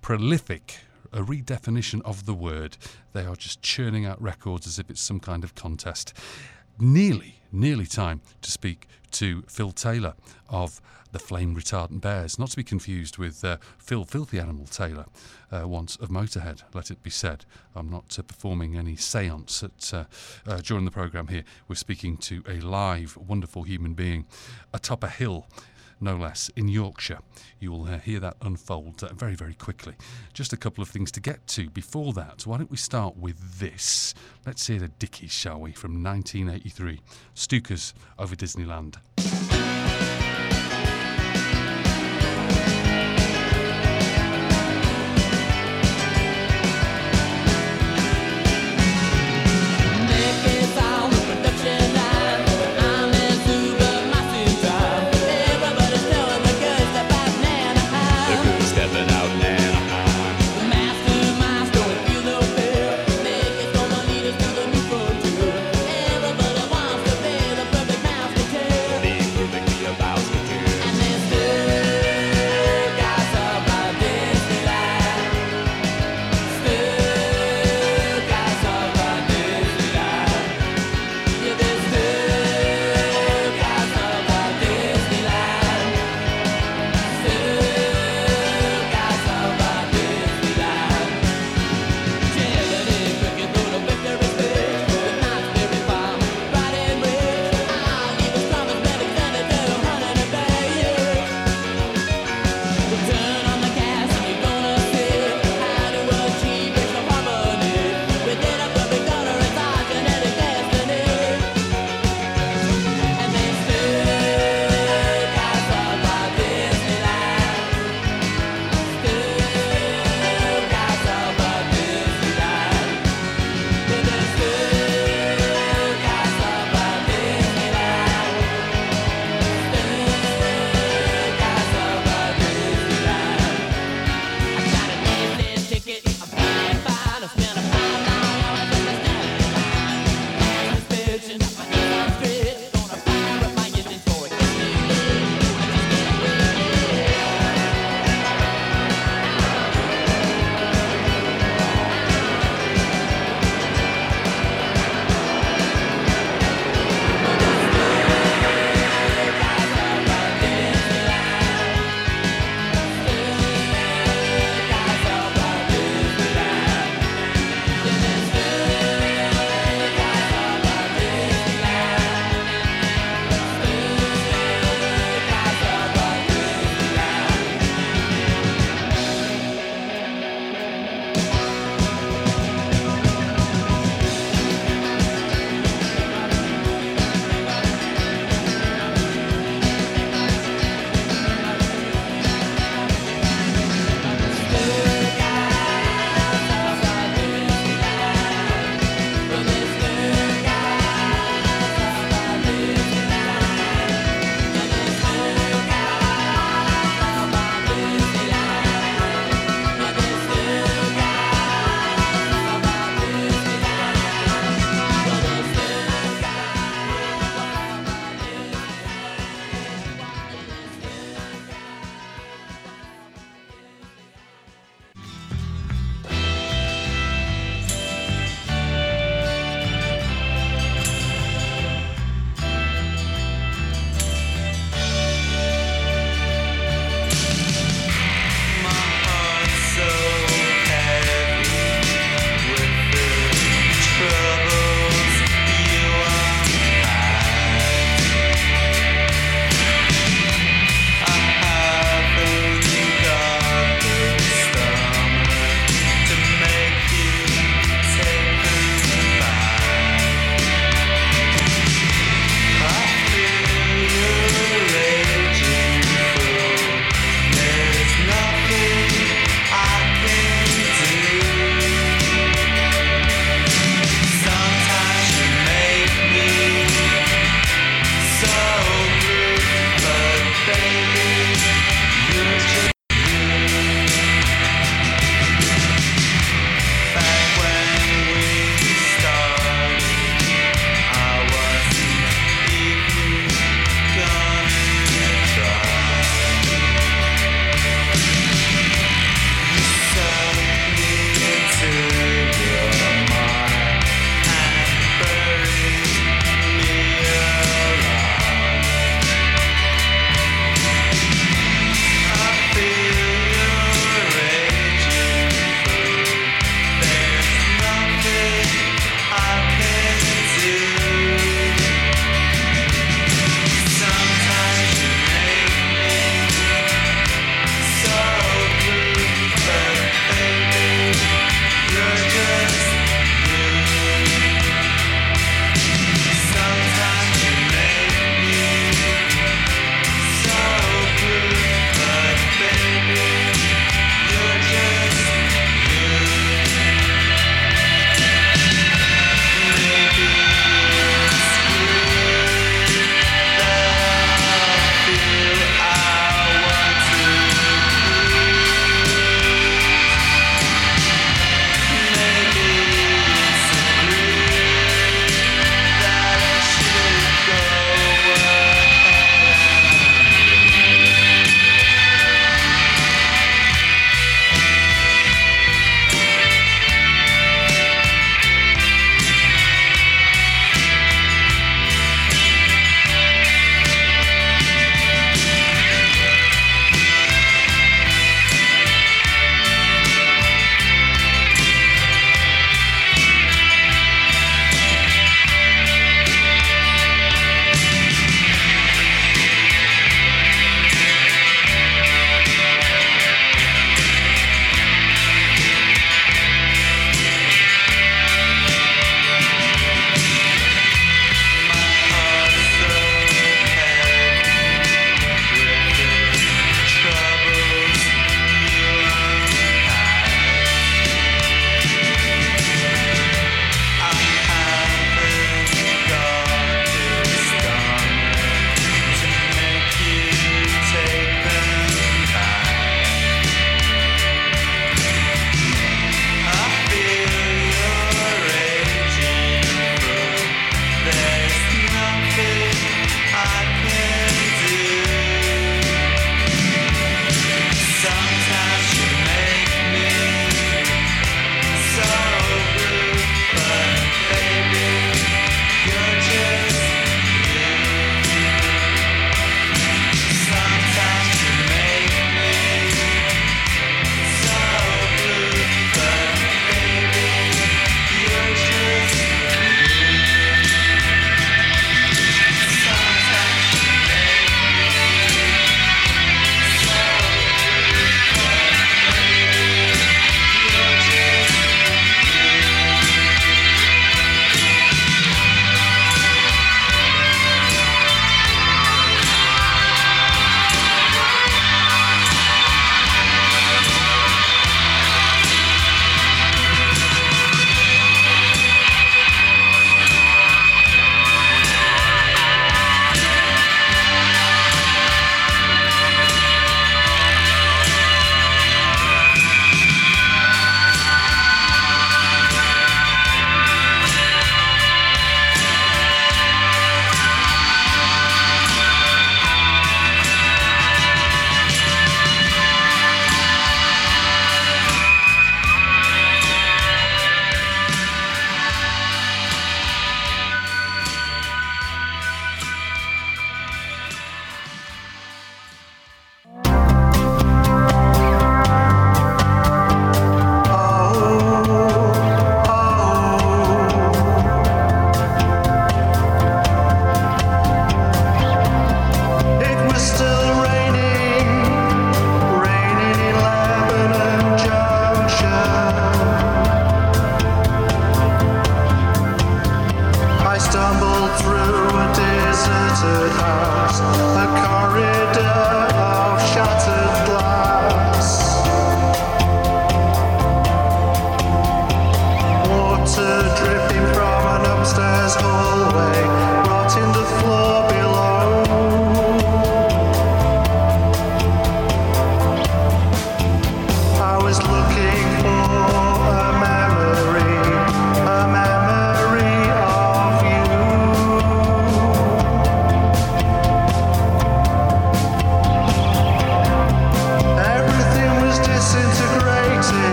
Prolific, a redefinition of the word. They are just churning out records as if it's some kind of contest. Nearly, nearly time to speak to Phil Taylor of the Flame Retardant Bears, not to be confused with uh, Phil Filthy Animal Taylor, uh, once of Motorhead, let it be said. I'm not uh, performing any seance at, uh, uh, during the programme here. We're speaking to a live, wonderful human being atop a hill no less, in Yorkshire. You will uh, hear that unfold uh, very, very quickly. Just a couple of things to get to before that. Why don't we start with this? Let's hear the Dickies, shall we, from 1983. Stukas over Disneyland.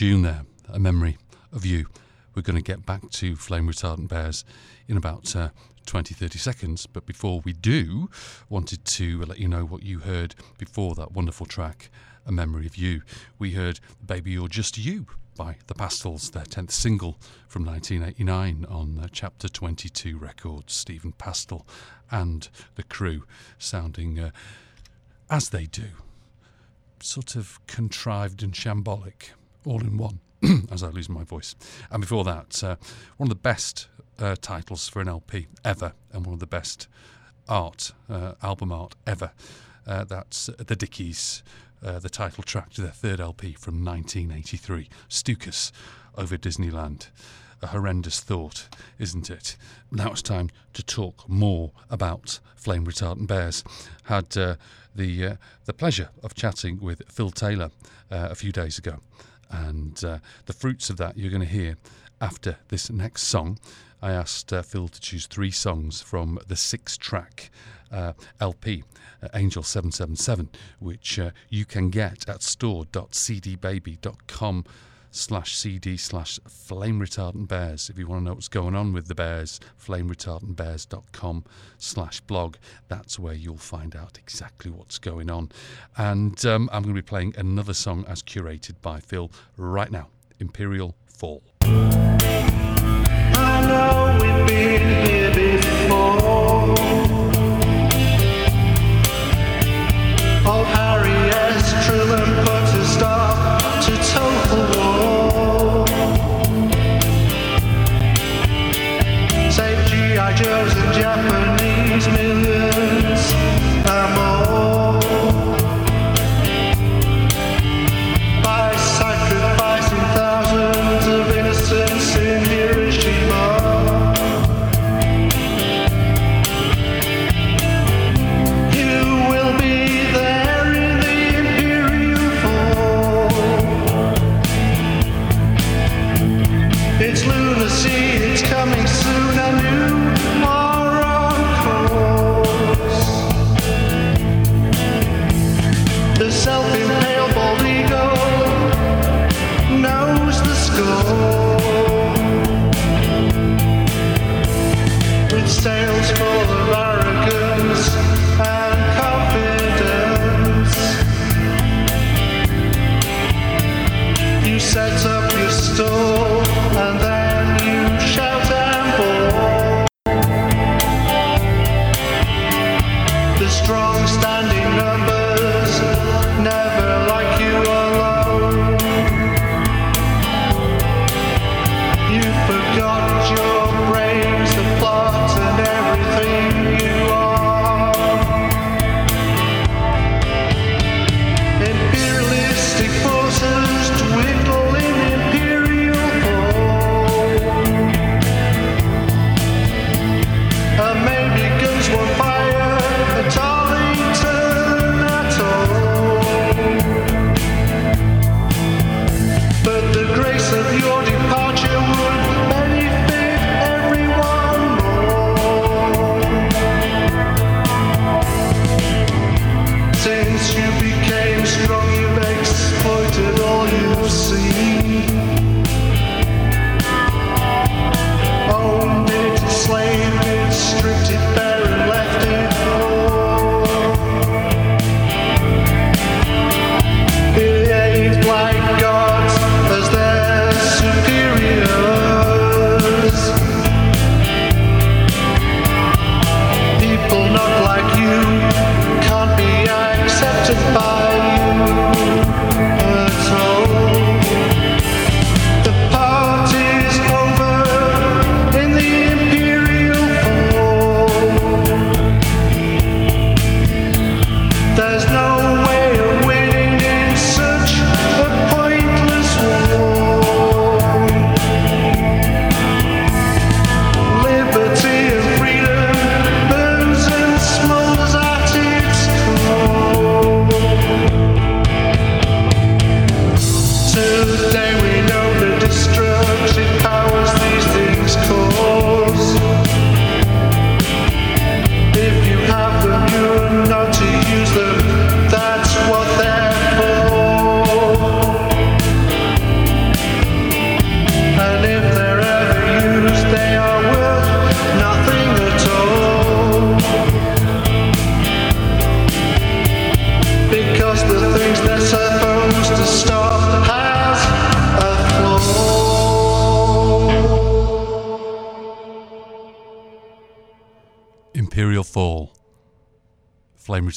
Tune there, a memory of you. We're going to get back to Flame Retardant Bears in about uh, 20 30 seconds, but before we do, wanted to let you know what you heard before that wonderful track, A Memory of You. We heard Baby You're Just You by The Pastels, their 10th single from 1989 on uh, Chapter 22 Records. Stephen Pastel and the crew sounding uh, as they do sort of contrived and shambolic, all in one, *clears throat* as I lose my voice. And before that, uh, one of the best uh, titles for an LP ever, and one of the best art, uh, album art ever. Uh, that's The Dickies, uh, the title track to their third LP from 1983, Stukas over Disneyland. A horrendous thought, isn't it? Now it's time to talk more about flame retardant bears. Had uh, the the pleasure of chatting with Phil Taylor a few days ago, and uh, the fruits of that you're going to hear after this next song. I asked uh, Phil to choose three songs from the six-track uh, LP uh, Angel 777, which uh, you can get at store.cdbaby.com slash cd slash flame retardant bears if you want to know what's going on with the bears flame retardant bears.com slash blog. That's where you'll find out exactly what's going on. And um, i'm going to be playing another song as curated by phil right now imperial fall. I know we've been here before.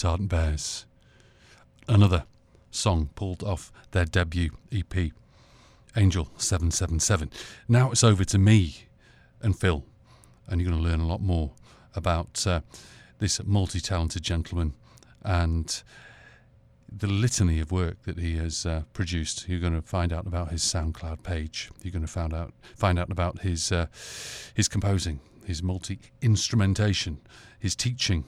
Retardant Bears. Another song pulled off their debut EP, Angel 777. Now it's over to me and Phil, and you're going to learn a lot more about uh, this multi talented gentleman and the litany of work that he has uh, produced. You're going to find out about his SoundCloud page. You're going to find out find out about his uh, his composing, his multi instrumentation, his teaching,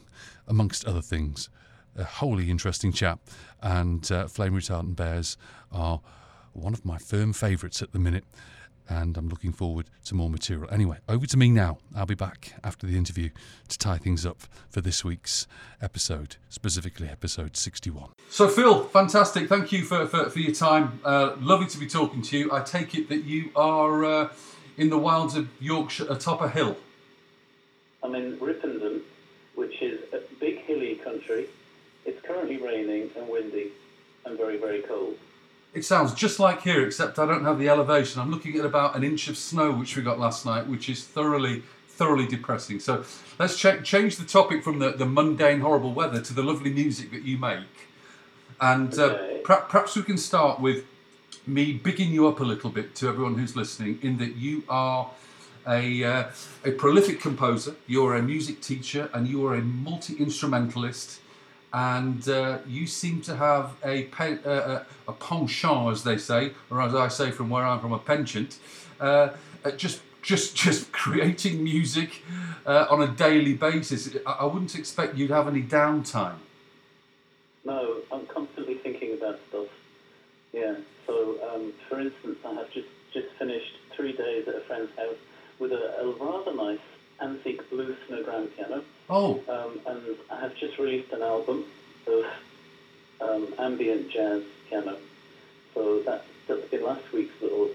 amongst other things. A wholly interesting chap, and uh, Flame Retardant Bears are one of my firm favourites at the minute. And I'm looking forward to more material. Anyway, over to me now. I'll be back after the interview to tie things up for this week's episode, specifically episode 61. So, Phil, fantastic. Thank you for, for, for your time. Uh, lovely to be talking to you. I take it that you are uh, in the wilds of Yorkshire atop a hill. I'm in Ripponden, which is a big hilly country. It's currently raining and windy and very, very cold. It sounds just like here, except I don't have the elevation. I'm looking at about an inch of snow, which we got last night, which is thoroughly, thoroughly depressing. So let's ch- change the topic from the, the mundane, horrible weather to the lovely music that you make. And uh, Okay. per- perhaps we can start with me bigging you up a little bit to everyone who's listening, in that you are a, uh, a prolific composer, you're a music teacher, and you are a multi instrumentalist. And uh, you seem to have a, uh, uh, a penchant, as they say, or as I say from where I'm from, a penchant, uh, just just just *laughs* creating music uh, on a daily basis. I, I wouldn't expect you'd have any downtime. No, I'm constantly thinking about stuff. Yeah. So, um, for instance, I have just, just finished three days at a friend's house with a, a rather nice antique blue snow grand piano. Oh, Um, and I have just released an album of um, ambient jazz piano. So that, that's been last week's little.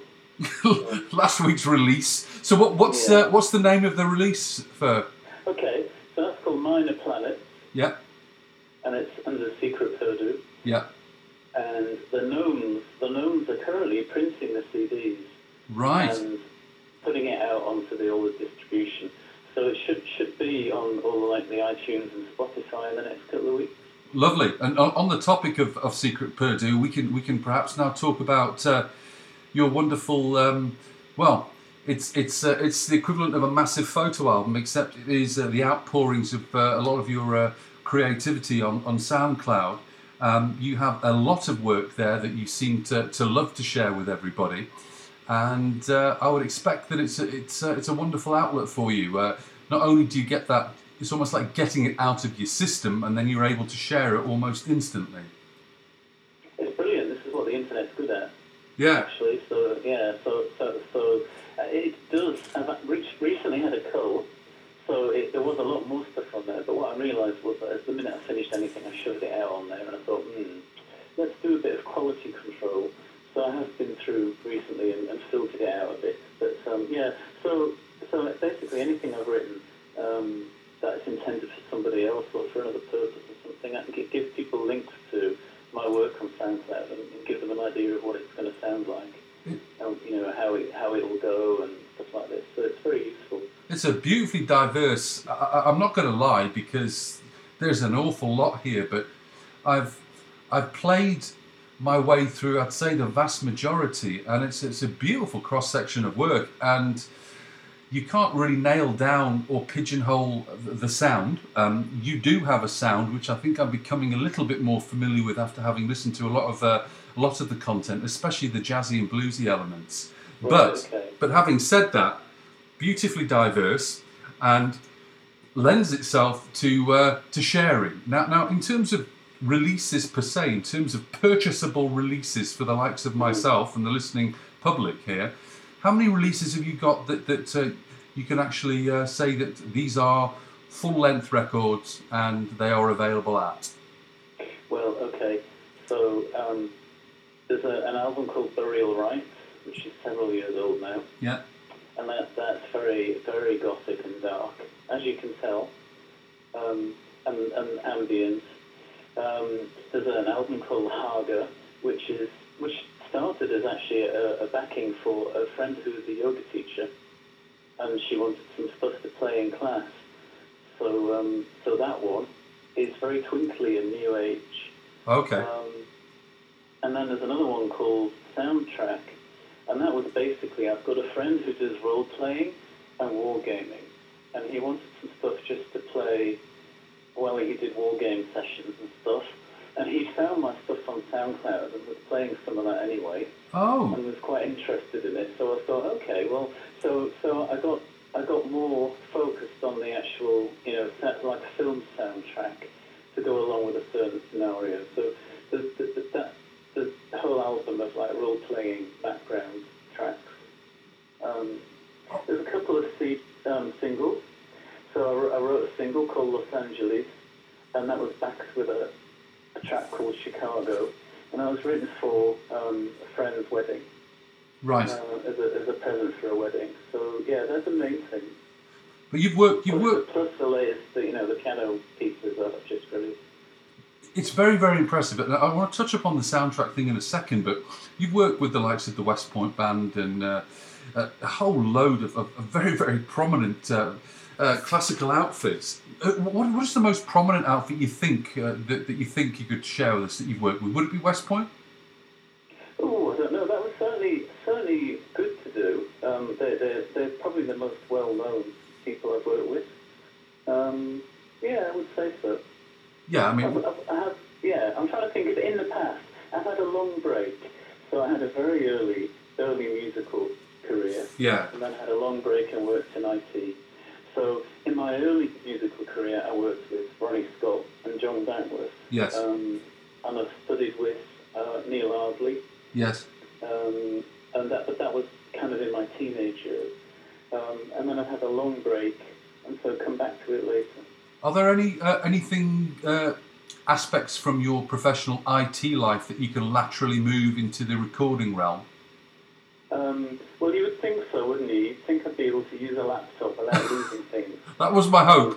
*laughs* last week's release. So what, what's Yeah. uh, what's the name of the release for? Okay, so that's called Minor Planet, Yeah, and it's under Secret Purdue. yeah, And the gnomes, the gnomes are currently printing the CDs right. and putting it out onto the all the distribution. So it should should be on all like the iTunes and Spotify in the next couple of weeks. Lovely. And on, on the topic of, of Secret Purdue, we can we can perhaps now talk about uh, your wonderful. Um, well, it's it's uh, it's the equivalent of a massive photo album, except it is uh, the outpourings of uh, a lot of your uh, creativity on on SoundCloud. Um, you have a lot of work there that you seem to, to love to share with everybody, and uh, I would expect that it's a, it's a, it's a wonderful outlet for you. Uh, not only do you get that, it's almost like getting it out of your system, and then you're able to share it almost instantly. It's brilliant. This is what the internet's good at. Yeah. Actually, so yeah, so so so uh, it does. I've recently had a cull, so it, there was a lot more stuff on there. But what I realised was that as the minute I finished anything, I shoved it out on there, and I thought, hmm, let's do a bit of quality control. So I have been through recently and, and filtered it out a bit. But um, yeah, so so basically anything I've written um, that's intended for somebody else or for another purpose or something, I can gi- give people links to my work on SoundCloud and, and give them an idea of what it's going to sound like, and, you know how it how it'll go and stuff like this. So it's very useful. It's a beautifully diverse. I- I'm not going to lie because there's an awful lot here, but I've I've played my way through. I'd say the vast majority, and it's it's a beautiful cross section of work, and you can't really nail down or pigeonhole the, sound. Um, you do have a sound which I think I'm becoming a little bit more familiar with after having listened to a lot of uh, a lot of the content, especially the jazzy and bluesy elements. Right, But okay. but having said that, beautifully diverse and lends itself to uh, to sharing. Now, now in terms of releases per se, in terms of purchasable releases for the likes of myself and the listening public here, how many releases have you got that that uh, you can actually uh, say that these are full length records and they are available at? Well, okay. So um, there's a, an album called Burial Rites, which is several years old now. Yeah. and that, that's very, very gothic and dark, as you can tell, um, and, and ambient. Um, there's an album called Haga, which is which started as actually a, a backing for a friend who was a yoga teacher, and she wanted some stuff to play in class. So um, so that one is very twinkly and new age. Okay. Um, and then there's another one called Soundtrack, and that was basically I've got a friend who does role playing and wargaming, and he wanted some stuff just to play while he did wargame sessions and stuff. And he found my stuff on SoundCloud and was playing some of that anyway Oh. and was quite interested in it. So I thought, okay, well, so so I got I got more focused on the actual, you know, like a film soundtrack to go along with a certain scenario. So the the, the, that, the whole album of like role playing background tracks. Um, there's a couple of C, um, singles. So I I wrote a single called Los Angeles, and that was backed with a, a track called Chicago. And I was written for um, a friend's wedding Right. uh, as, a, as a present for a wedding. So yeah, that's the main thing. But you've worked. You've plus, worked. plus the latest, you know, the piano pieces that I've just released. It's very, very impressive. And I want to touch upon the soundtrack thing in a second, but you've worked with the likes of the West Point Band and uh, a a whole load of, of, of very, very prominent uh, uh, classical outfits. Uh, what, what is the most prominent outfit you think uh, that, that you think you could share with us that you've worked with? Would it be West Point? Oh, I don't know. That was certainly certainly good to do. Um, they're, they're, they're probably the most well-known people I've worked with. Um, yeah, I would say so. Yeah, I mean, I've, I've, I have, yeah, I'm trying to think of in the past. I've had a long break, so I had a very early, early musical career. Yeah. And then had a long break and worked in IT. So in my early musical career, I worked with Ronnie Scott and John Dankworth. Yes. Um, and I've studied with uh, Neil Ardley. yes. Um, and that, but that was kind of in my teenage years. Um, and then I had a long break, and so come back to it later. Are there any uh, anything uh, aspects from your professional IT life that you can laterally move into the recording realm? Um, well, you would think wouldn't you? You'd think I'd be able to use a laptop without losing things. *laughs* That was my hope.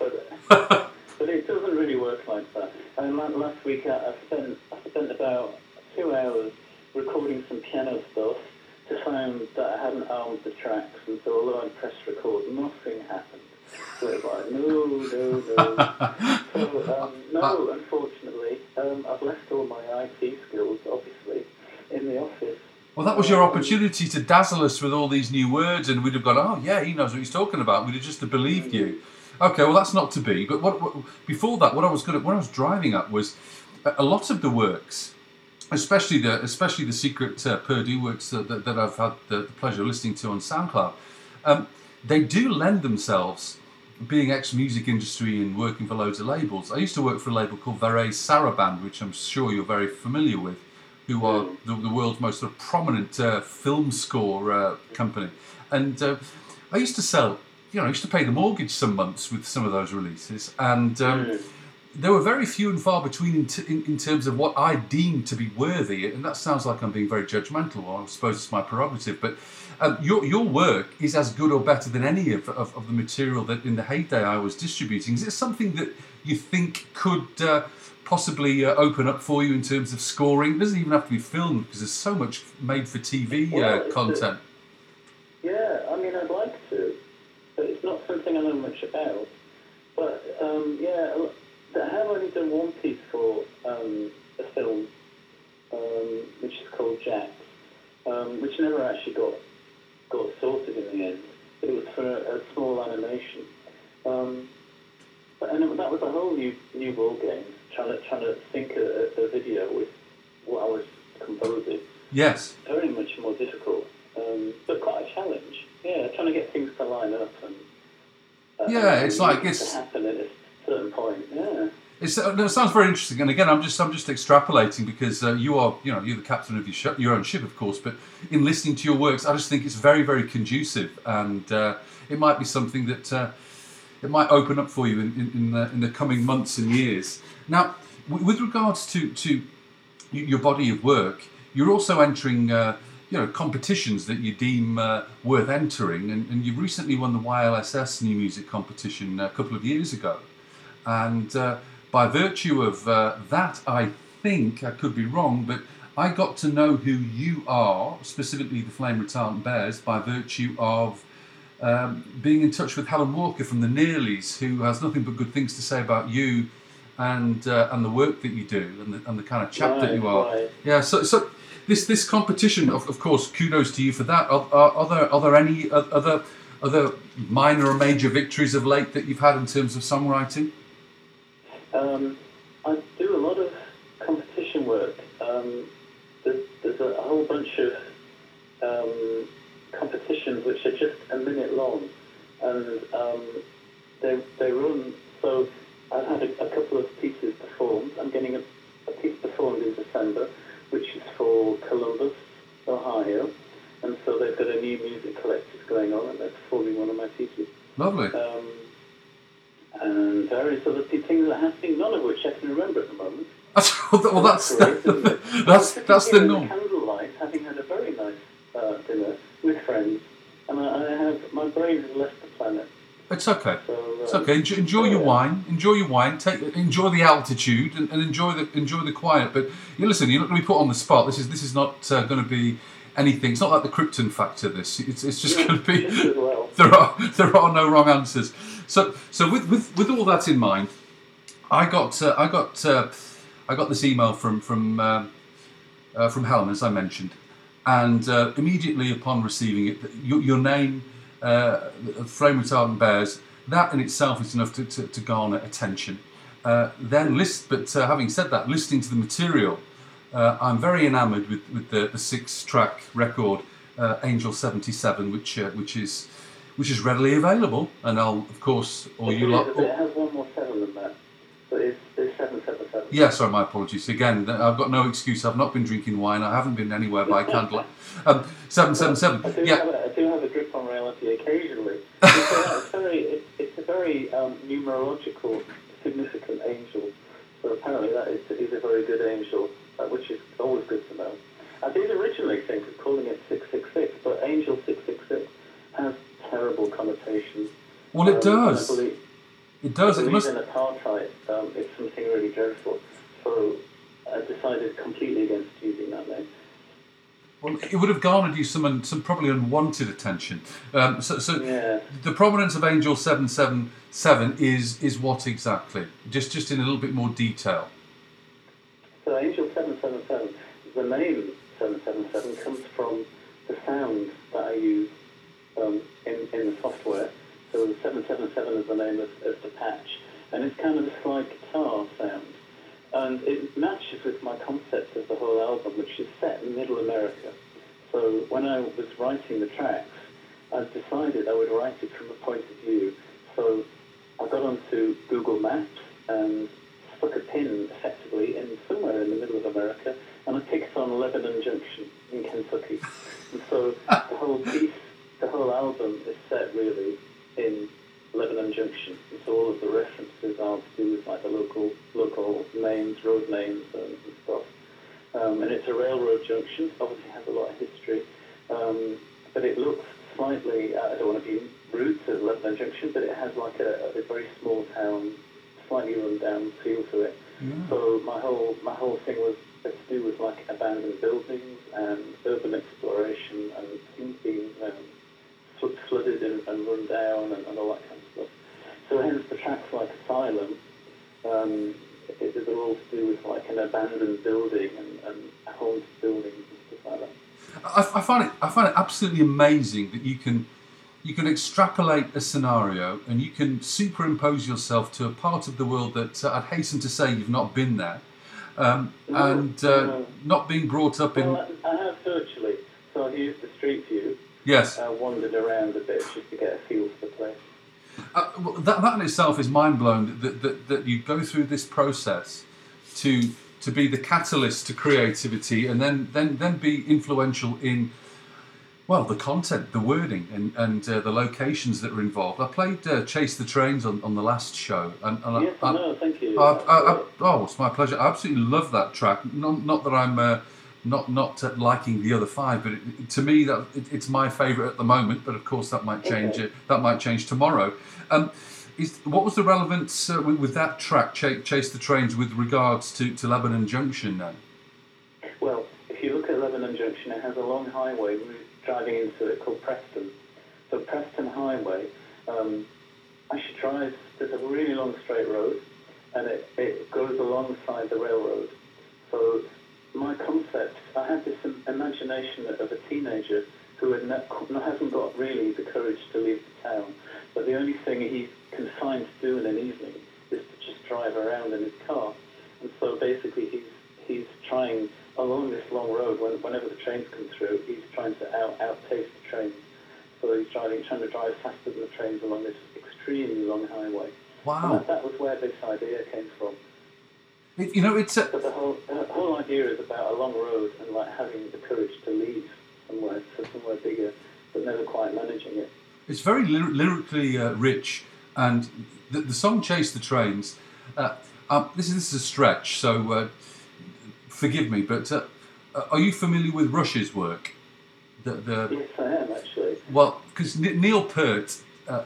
But, *laughs* but it doesn't really work like that. I mean, last week I, I spent I spent about two hours recording some piano stuff to find that I hadn't armed the tracks, and so although I pressed record, nothing happened. So it was like, no, no, no. *laughs* so, um, no, unfortunately, um, I've left all my IT skills, obviously, in the office. Well, that was your opportunity to dazzle us with all these new words, and we'd have gone, "Oh, yeah, he knows what he's talking about." We'd have just believed you. Okay, well, that's not to be. But what, what before that, what I was going to, what I was driving at was a, lot of the works, especially the especially the secret uh, Purdue works that, that, that I've had the, pleasure of listening to on SoundCloud. Um, they do lend themselves, being ex-music industry and working for loads of labels. I used to work for a label called Varèse Sarabande, which I'm sure you're very familiar with, who are the, the world's most sort of prominent uh, film score uh, company. And uh, I used to sell, you know, I used to pay the mortgage some months with some of those releases, and. Um, there were very few and far between in, t- in, in terms of what I deemed to be worthy, and that sounds like I'm being very judgmental, or I suppose it's my prerogative, but um, your, your work is as good or better than any of, of, of the material that in the heyday I was distributing. Is it something that you think could uh, possibly uh, open up for you in terms of scoring? It doesn't even have to be filmed because there's so much made for TV Well, uh, a- content. Yeah, I mean, I'd like to, but it's not something I know much about. But um, yeah, I have only done one piece for um, a film, um, which is called Jack, um, which never actually got got sorted in the end. It was for a, a small animation. Um, but, and it- that was a whole new new ball game, trying to trying to sync a, a, a video with what I was composing Yes. very much more difficult, um, but quite a challenge. Yeah, trying to get things to line up and uh, Yeah, it's like it's- to happen at a certain point. Yeah, It's, uh, no, it sounds very interesting, and again, I'm just I'm just extrapolating because uh, you are you know you're the captain of your ship, your own ship, of course. But in listening to your works, I just think it's very very conducive, and uh, it might be something that uh, it might open up for you in in, in, the, in the coming months and years. Now, w- with regards to to your body of work, you're also entering. Uh, you know competitions that you deem uh, worth entering, and, and you recently won the YLSS New Music Competition a couple of years ago. And uh, by virtue of uh, that, I think, I could be wrong, but I got to know who you are, specifically the Flame Retardant Bears, by virtue of um, being in touch with Helen Walker from the Nearlies, who has nothing but good things to say about you and uh, and the work that you do and the, and the kind of chap that you are. right. Yeah. So so this this competition, of, of course, kudos to you for that. Are, are, are there are there any other other minor or major victories of late that you've had in terms of songwriting? Um, I do a lot of competition work. Um, there's, there's a whole bunch of um, competitions which are just a minute long, and um, they they run. So I've had a, a couple of pieces performed. I'm getting a, a piece performed in December, which is for Columbus, Ohio, and so they've got a new music collective going on, and they're performing one of my pieces. Lovely. Um, and various other things are happening, none of which I can remember at the moment. *laughs* That's, well, that's great, isn't *laughs* that's that's the norm. candlelight, having had a very nice uh, dinner with friends, and I, I have my brain has left the planet. It's okay. So, It's um, okay. Enjoy, enjoy your yeah. wine. Enjoy your wine. Take enjoy the altitude and, and enjoy the enjoy the quiet. But you listen. You're not going to be put on the spot. This is this is not uh, going to be anything. It's not like the Krypton factor. This. It's, it's just Yeah, going to be. *laughs* well. *laughs* There are there are no wrong answers. So so with with, with all that in mind, I got uh, I got uh, I got this email from from um, uh, from Helen as I mentioned, and uh, immediately upon receiving it, your, your name, uh, Flame Retardant Bears, that in itself is enough to, to, to garner attention. Uh, then list, but uh, having said that, listening to the material, uh, I'm very enamoured with, with the, the six-track record uh, Angel 77, which uh, which is which is readily available, and I'll of course all It you lot. it has one more seven than that. So it's, it's seven seven. Yeah, sorry, my apologies. Again, I've got no excuse. I've not been drinking wine. I haven't been anywhere by candlelight. *laughs* Um, seven seven I do, Yeah, have a, I do have a grip on reality occasionally. It's, a, *laughs* it's very, it, it's a very um, numerological, significant angel. So apparently that is, is a very good angel, uh, which is always good to know. I did originally think of calling it 666, but angel 666 has terrible connotations. Well, it Um, does. I believe, it does. It must. in apartheid, um, it's something really dreadful. So I decided completely against using that name. Well, it would have garnered you some some probably unwanted attention. Um, so, so Yeah. the prominence of Angel seven seven seven is is what exactly? Just just in a little bit more detail. So Angel 777, the name 777 comes from the sound that I use um, in, in the software. So 777 is the name of, of the patch. And it's kind of a slide guitar sound. And it matches with my concept of the whole album, which is set in middle America. So when I was writing the tracks, I decided I would write it from a point of view. So I got onto Google Maps and stuck a pin effectively in somewhere in the middle of America, and I picked on Lebanon Junction in Kentucky. And so the whole piece, the whole album is set really in Lebanon Junction. And so all of the references are to do with like the local local names, road names, and, and stuff. Um, and it's a railroad junction. Obviously, has a lot of history, um, but it looks slightly. Uh, I don't want to be rude to Lebanon Junction, but it has like a, a very small town, slightly run down feel to it. So my whole my whole thing was to do with like abandoned buildings and urban exploration and things being um, fl- flooded and, and run down and, and all that kind of stuff. So hence the tracks like Asylum, um, it, they're all to do with like an abandoned building and, and haunted buildings and stuff like that. I, I find it I find it absolutely amazing that you can you can extrapolate a scenario and you can superimpose yourself to a part of the world that uh, I'd hasten to say you've not been there, um, No, and uh, no. not being brought up in. Well, I, I have virtually, so I've used the street view. Yes. Uh, wandered around a bit just to get a feel for the place. Uh, well, that, that in itself is mind blowing that, that, that you go through this process to to be the catalyst to creativity and then then then be influential in well the content the wording and and uh, the locations that are involved i played uh, chase the trains on, on the last show and, and Yes, I, I, no, thank you. I, I, I, oh it's my pleasure i absolutely love that track not, not that i'm uh, not not liking the other five but it, to me that it, it's my favorite at the moment but of course that might change Okay. uh, that might change tomorrow um, is, what was the relevance uh, with, with that track, Chase, Chase the Trains, with regards to, to Lebanon Junction then? Well, if you look at Lebanon Junction, it has a long highway We're driving into it called Preston. So Preston Highway, um, I should drive. There's a really long straight road, and it, it goes alongside the railroad. So my concept, I had this imagination of a teenager who had ne- hasn't got really the courage to leave the town, but the only thing he can find to do in an evening is to just drive around in his car. And so basically he's, he's trying along this long road, when, whenever the trains come through, he's trying to out, outpace the trains. So he's driving, trying to drive faster than the trains along this extremely long highway. Wow. And that, that was where this idea came from. It, you know, it's a, But the whole, the whole idea is about a long road and like having the courage to leave somewhere, to somewhere bigger, but never quite managing it. It's very lyr- lyrically uh, rich, and the, the song "Chase the Trains." Uh, um, this is this is a stretch, so uh, forgive me. But uh, uh, are you familiar with Rush's work? The, the Yes, I am actually. well, because Neil Peart uh,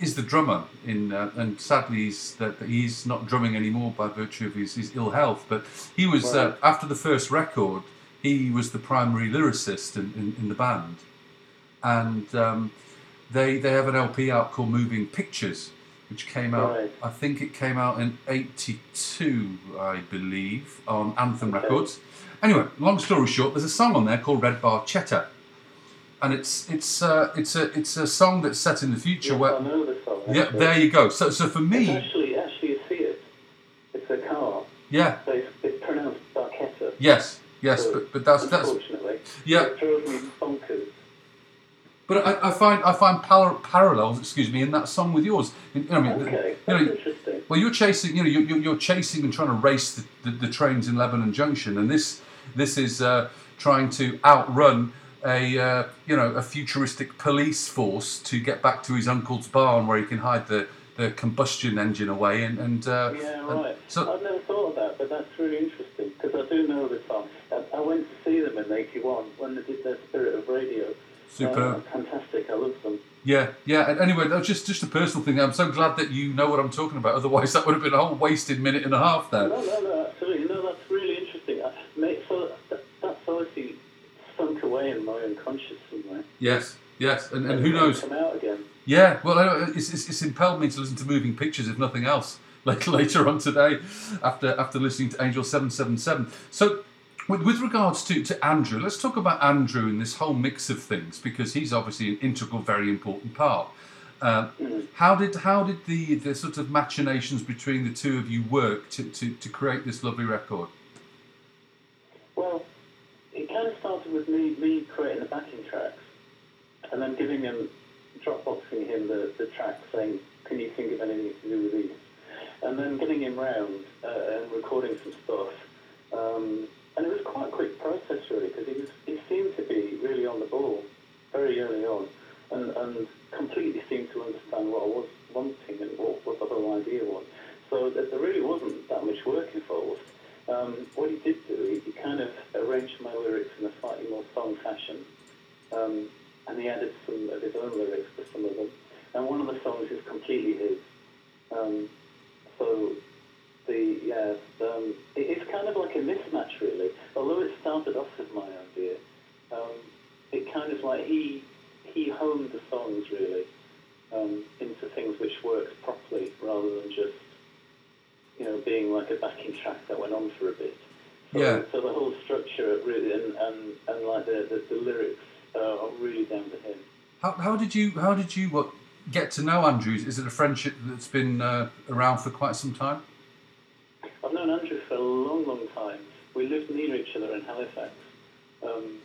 is the drummer in, uh, and sadly he's that he's not drumming anymore by virtue of his, his ill health. But he was uh, after the first record, he was the primary lyricist in, in, in the band, and um, they they have an LP out called Moving Pictures, which came out. Right. I think it came out in '82, I believe, on Anthem Okay. Records. Anyway, long story short, there's a song on there called Red Barchetta and it's it's uh, it's a it's a song that's set in the future Yes, where I know the song. yeah there you go so so for It's me actually, actually see it. It's a car. yeah So it's, it's pronounced Barchetta. yes yes So, but, but that's that's Unfortunately. Yeah. It drove me bonkers. but I, I find I find par- parallels excuse me in that song with yours you know, I mean, the- Okay, you know, interesting. well you're chasing you know you're, you're- you're chasing and trying to race the, the, the trains in Lebanon Junction and this this is uh, trying to outrun a uh, you know a futuristic police force to get back to his uncle's barn where he can hide the, the combustion engine away and, and uh, Yeah, and right. so I've never thought of that, but that's really interesting because I do know the song. I, I went to see them in '81 when they did their Spirit of Radio. Superb. Uh, fantastic. I love them. Yeah, yeah. And anyway, that was just just a personal thing. I'm so glad that you know what I'm talking about. Otherwise, that would have been a whole wasted minute and a half there. No, no, no, absolutely. No, that's really interesting. I, mate, so that, that's obviously sunk away in my unconscious somewhere. Yes, yes. And, and who knows? Come out again. Yeah. Well, it's, it's, it's impelled me to listen to moving pictures, if nothing else. *laughs* Like later on today, after after listening to Angel Seven Seven Seven. So, with, with regards to, to Andrew, let's talk about Andrew and this whole mix of things because he's obviously an integral, very important part. Uh, how did how did the, the sort of machinations between the two of you work to, to, to create this lovely record? Well, it kind of started with me, me creating the backing tracks and then giving him, Dropboxing him the, the track saying, can you think of anything to do with these? And then getting him round uh, and recording some stuff. Um, and it was quite a quick process really because he, was, he seemed to be really on the ball very early on and, and completely seemed to understand what I was wanting and what, what the whole idea was. So there really wasn't that much work involved. Um, what he did do, he, he kind of arranged my lyrics in a slightly more song fashion, um, and he added some of his own lyrics to some of them. And one of the songs is completely his. Um, so the yeah, um, it, it's kind of like a mismatch really. Although it started off as my idea, um, it kind of like he he honed the songs really um, into things which worked properly rather than just you know being like a backing track that went on for a bit. So, Yeah. so the whole structure really and, and, and like the, the, the lyrics uh, are really down to him. How, how did you how did you what get to know Andrew? Is it a friendship that's been uh, around for quite some time? I've known Andrew for a long, long time. We lived near each other in Halifax. Um,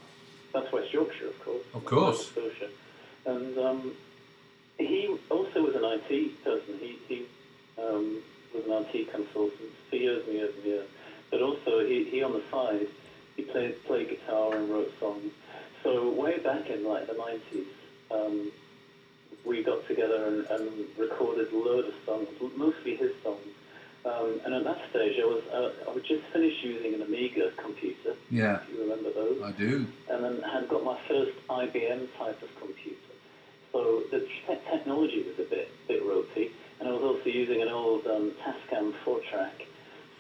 that's West Yorkshire, of course. Of course. And um, he also was an IT person. He, he um, was an IT consultant for years and years and years. But also, he, he on the side, he played, played guitar and wrote songs. So way back in like the 90s, um, we got together and, and recorded a load of songs, mostly his songs. Um, and at that stage, I was uh, I would just finished using an Amiga computer. Yeah. If you remember those. I do. And then had got my first IBM type of computer. So the te- technology was a bit bit ropey, and I was also using an old um, Tascam four track,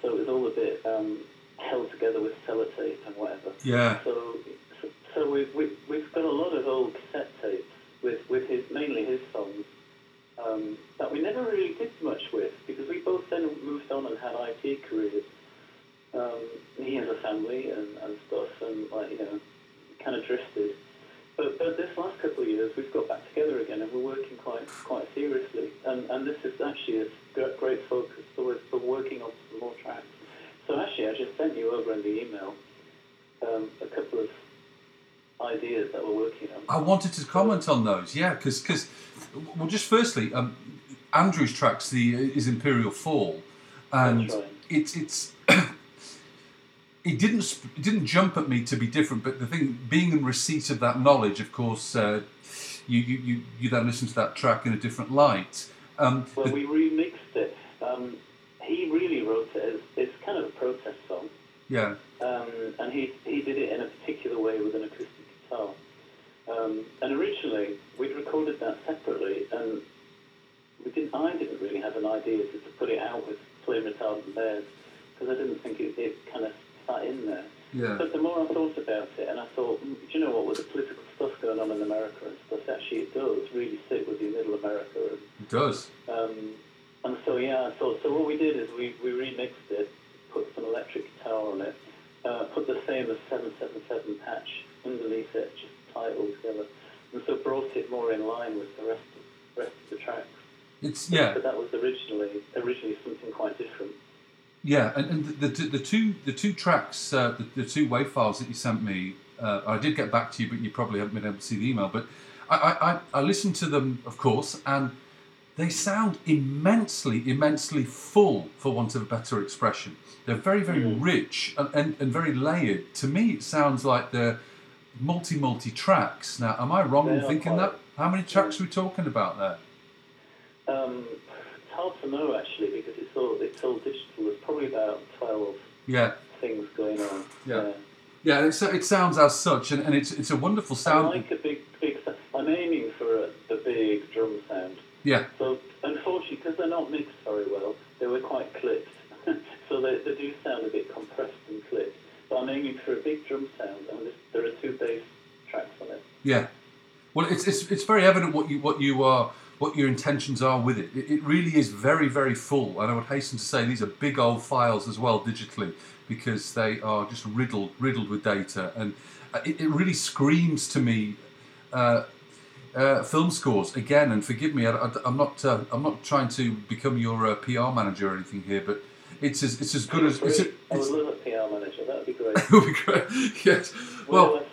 so it was all a bit um, held together with sellotape and whatever. Yeah. So so we've, we've, we've got a lot of old cassette tapes with, with his, mainly his songs um, that we never really did much with because we both then moved on and had IT careers. Um, he has a family and, and stuff and, like, you know, kind of drifted. But, but this last couple of years, we've got back together again, and we're working quite quite seriously. And and this is actually a great focus. for for working on some more tracks. So actually, I just sent you over in the email um, a couple of ideas that we're working on. I wanted to comment on those, yeah, because because well, just firstly, um, Andrew's tracks the is Imperial Fall, and right. it's it's *clears throat* it didn't it didn't jump at me to be different, but the thing being in receipt of that knowledge, of course, uh, you, you you you then listen to that track in a different light. Um, Well, the- we remixed it. Um, he really wrote it as it's kind of a protest song. yeah, um, and he he did it in a particular way with an acoustic guitar. Um, and originally we'd recorded that separately, and we didn't. I didn't really have an idea to, to put it out with flame retardant bears because I didn't think it, it kind of sat in there. Yeah. But the more I thought about it, and I thought, mm, do you know what, with the political stuff going on in America and stuff, actually it does really sit with you, middle America, and it does. um, and so yeah, so so what we did is we, we remixed it, put some electric guitar on it, uh, put the famous 777 patch underneath it, just tie it all together, and so brought it more in line with the rest of, rest of the tracks. It's yeah. But that was originally originally something quite different. Yeah, and, and the, the, the two the two tracks, uh, the, the two wave files that you sent me, uh, I did get back to you, but you probably haven't been able to see the email. But I, I, I, listened to them, of course, and they sound immensely, immensely full, for want of a better expression. They're very, very rich and, and, and very layered. To me, it sounds like they're multi, multi tracks. Now, am I wrong They in thinking that? How many tracks are we talking about there? Um, it's hard to know actually because it's all it's all digital. There's probably about twelve Yeah. things going on. Yeah. Yeah, it, it sounds as such, and, and it's it's a wonderful sound. I like a big, big. I'm aiming for a, the big drum sound. Yeah. So unfortunately, because they're not mixed very well, they were quite clipped. *laughs* so they, they do sound a bit compressed and clipped. I'm aiming for a big drum sound, and there are two bass tracks on it. Yeah. Well, it's, it's, it's very evident what you what you are what your intentions are with it. it. It really is very very full, and I would hasten to say these are big old files as well digitally because they are just riddled riddled with data, and uh, it, it really screams to me. Uh, uh, film scores again, and forgive me, I, am not uh, I'm not trying to become your uh, PR manager or anything here, but it's as it's as good as it's. I it's, would love a PR manager. That would be great. *laughs* it would be great. Yes. Well,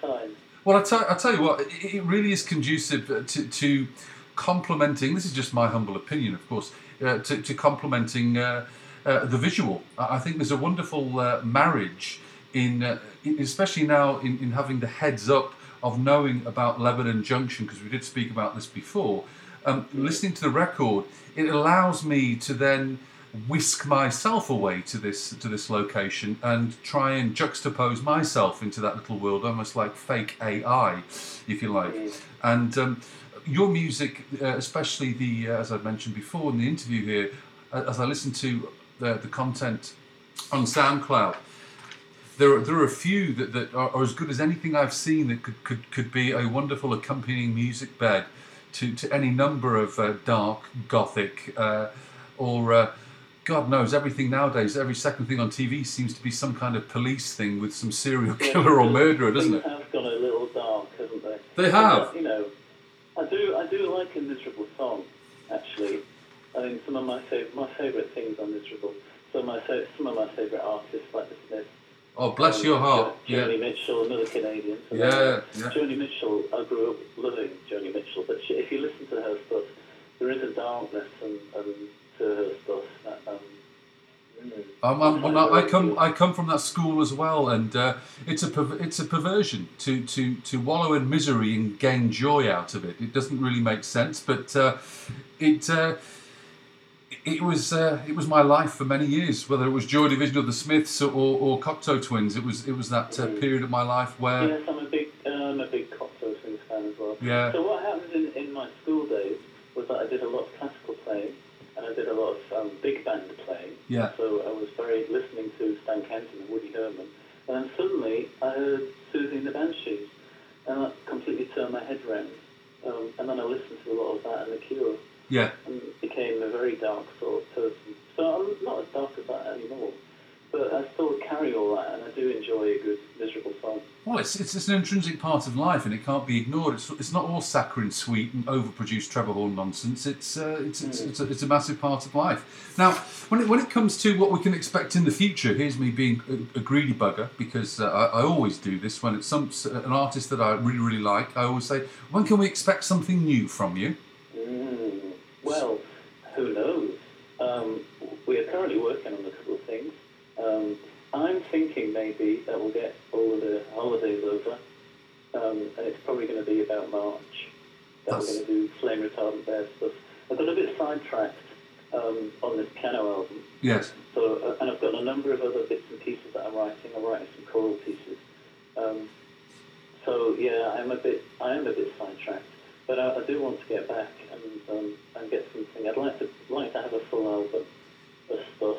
well, I tell, I tell you what, it, it really is conducive to, to complementing. This is just my humble opinion, of course, uh, to, to complementing uh, uh, the visual. I think there's a wonderful uh, marriage in, uh, in- especially now in, in having the heads up of knowing about Lebanon Junction, because we did speak about this before. Um, listening to the record, it allows me to then whisk myself away to this to this location and try and juxtapose myself into that little world, almost like fake AI, if you like. And um, your music, uh, especially the uh, as I mentioned before in the interview here, uh, as I listen to the, the content on SoundCloud, there are, there are a few that, that are, are as good as anything I've seen that could, could, could be a wonderful accompanying music bed to, to any number of uh, dark, gothic, uh, or uh, God knows everything nowadays. Every second thing on TV seems to be some kind of police thing with some serial killer or murderer, doesn't it? have gone a little dark, haven't they? They have. You know, I do. I do like a miserable song. Actually, I mean, some of my fav- my favourite things are miserable. So my fa- some of my favourite artists, like the Smiths. Oh, bless um, your heart. Jo- Yeah. Joni Mitchell, another Canadian. So Yeah, yeah. Joni Mitchell. I grew up loving Joni Mitchell, but she, if you listen to her stuff, there is a darkness and, and to her stuff. That, um, Um, well, I come I come from that school as well, and uh, it's a it's a perversion to, to, to wallow in misery and gain joy out of it. It doesn't really make sense, but uh, it uh, it was uh, it was my life for many years. Whether it was Joy Division or the Smiths or, or Cocteau Twins, it was it was that uh, period of my life where Yes, I'm a big, uh, I'm a big Cocteau Twins fan as well. Yeah. So what happened in, in my school days was that I did a lot of classical playing, and I did a lot of um, big band playing. Yeah. So I was very listening to Stan Kenton and Woody Herman, and then suddenly I heard Siouxsie and the Banshees, and that completely turned my head round. Um, and then I listened to a lot of that and The Cure, yeah and became a very dark sort of person. So I'm not as dark as that anymore. But I still carry all that, and I do enjoy a good miserable song. Well, it's, it's it's an intrinsic part of life, and it can't be ignored. It's, it's not all saccharine, sweet, and overproduced Trevor Horn nonsense. It's uh, it's it's, it's, a, it's a massive part of life. Now, when it, when it comes to what we can expect in the future, here's me being a, a greedy bugger because uh, I, I always do this when it's some an artist that I really really like. I always say, when can we expect something new from you? Mm, well, who knows? Um, we are currently working on a couple of things. Um, I'm thinking maybe that we'll get all of the holidays over, um, and it's probably going to be about March that That's- we're going to do flame retardant bear stuff. I've got a bit sidetracked um, on this piano album, Yes. so uh, and I've got a number of other bits and pieces that I'm writing. I'm writing some choral pieces. Um, so yeah, I'm a bit I am a bit sidetracked, but I, I do want to get back and um, and get something. I'd like to like to have a full album of stuff.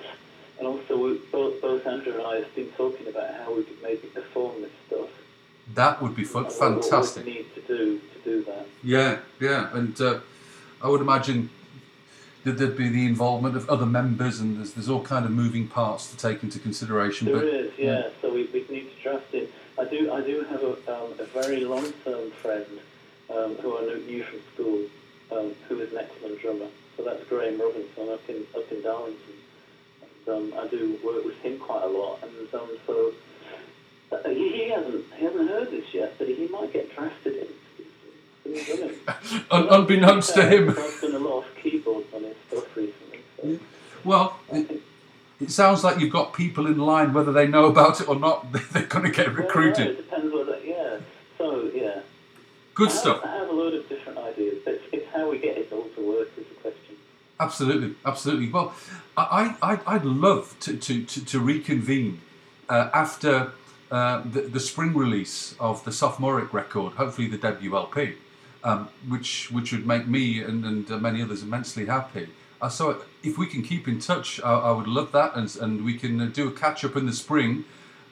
And also, we, both, both Andrew and I have been talking about how we could maybe perform this stuff. That would be fun, fantastic. What we need to do to do that. Yeah, yeah, and uh, I would imagine that there'd be the involvement of other members, and there's, there's all kind of moving parts to take into consideration. There but is, yeah. So we, we need to draft in. I do I do have a, um, a very long term friend um, who I knew, knew from school, um, who is an excellent drummer. So that's Graham Robinson up in up in Darlington. Um, I do work with him quite a lot, and um, so uh, he, he hasn't he hasn't heard this yet, but he might get drafted in. He's done it. Un- unbeknownst to him. I've done a lot of keyboards on his stuff recently. So. well, it, it sounds like you've got people in line, whether they know about it or not. *laughs* They're going to get Well, no, recruited. it depends whether, yeah. So, yeah. Good I have- stuff. I have a load of different ideas, but it's, it's how we get it all to work is the question. Absolutely, absolutely. Well, I, I, I'd love to, to, to, to reconvene uh, after uh, the, the spring release of the sophomoric record, hopefully the debut LP, um, which which would make me and, and uh, many others immensely happy. Uh, so if we can keep in touch, I, I would love that, and, and we can uh, do a catch up in the spring,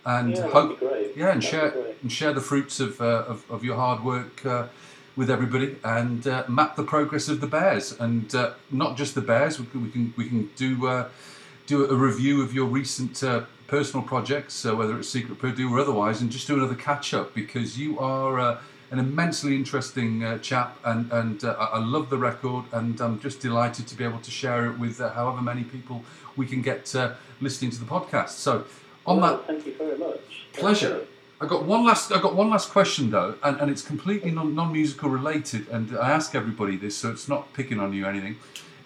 and Yeah, hope yeah, and That'd share and share the fruits of uh, of, of your hard work uh, with everybody, and uh, map the progress of the Bears, and uh, not just the Bears. We can we can, we can do uh, do a review of your recent uh, personal projects, uh, whether it's Secret Purdue or otherwise, and just do another catch up because you are. Uh, an immensely interesting uh, chap, and and uh, I love the record, and I'm just delighted to be able to share it with uh, however many people we can get uh, listening to the podcast. So, on Well, that Thank you very much. Pleasure. I got one last. I got one last question though, and, and it's completely non, non-musical related. And I ask everybody this, so it's not picking on you or anything.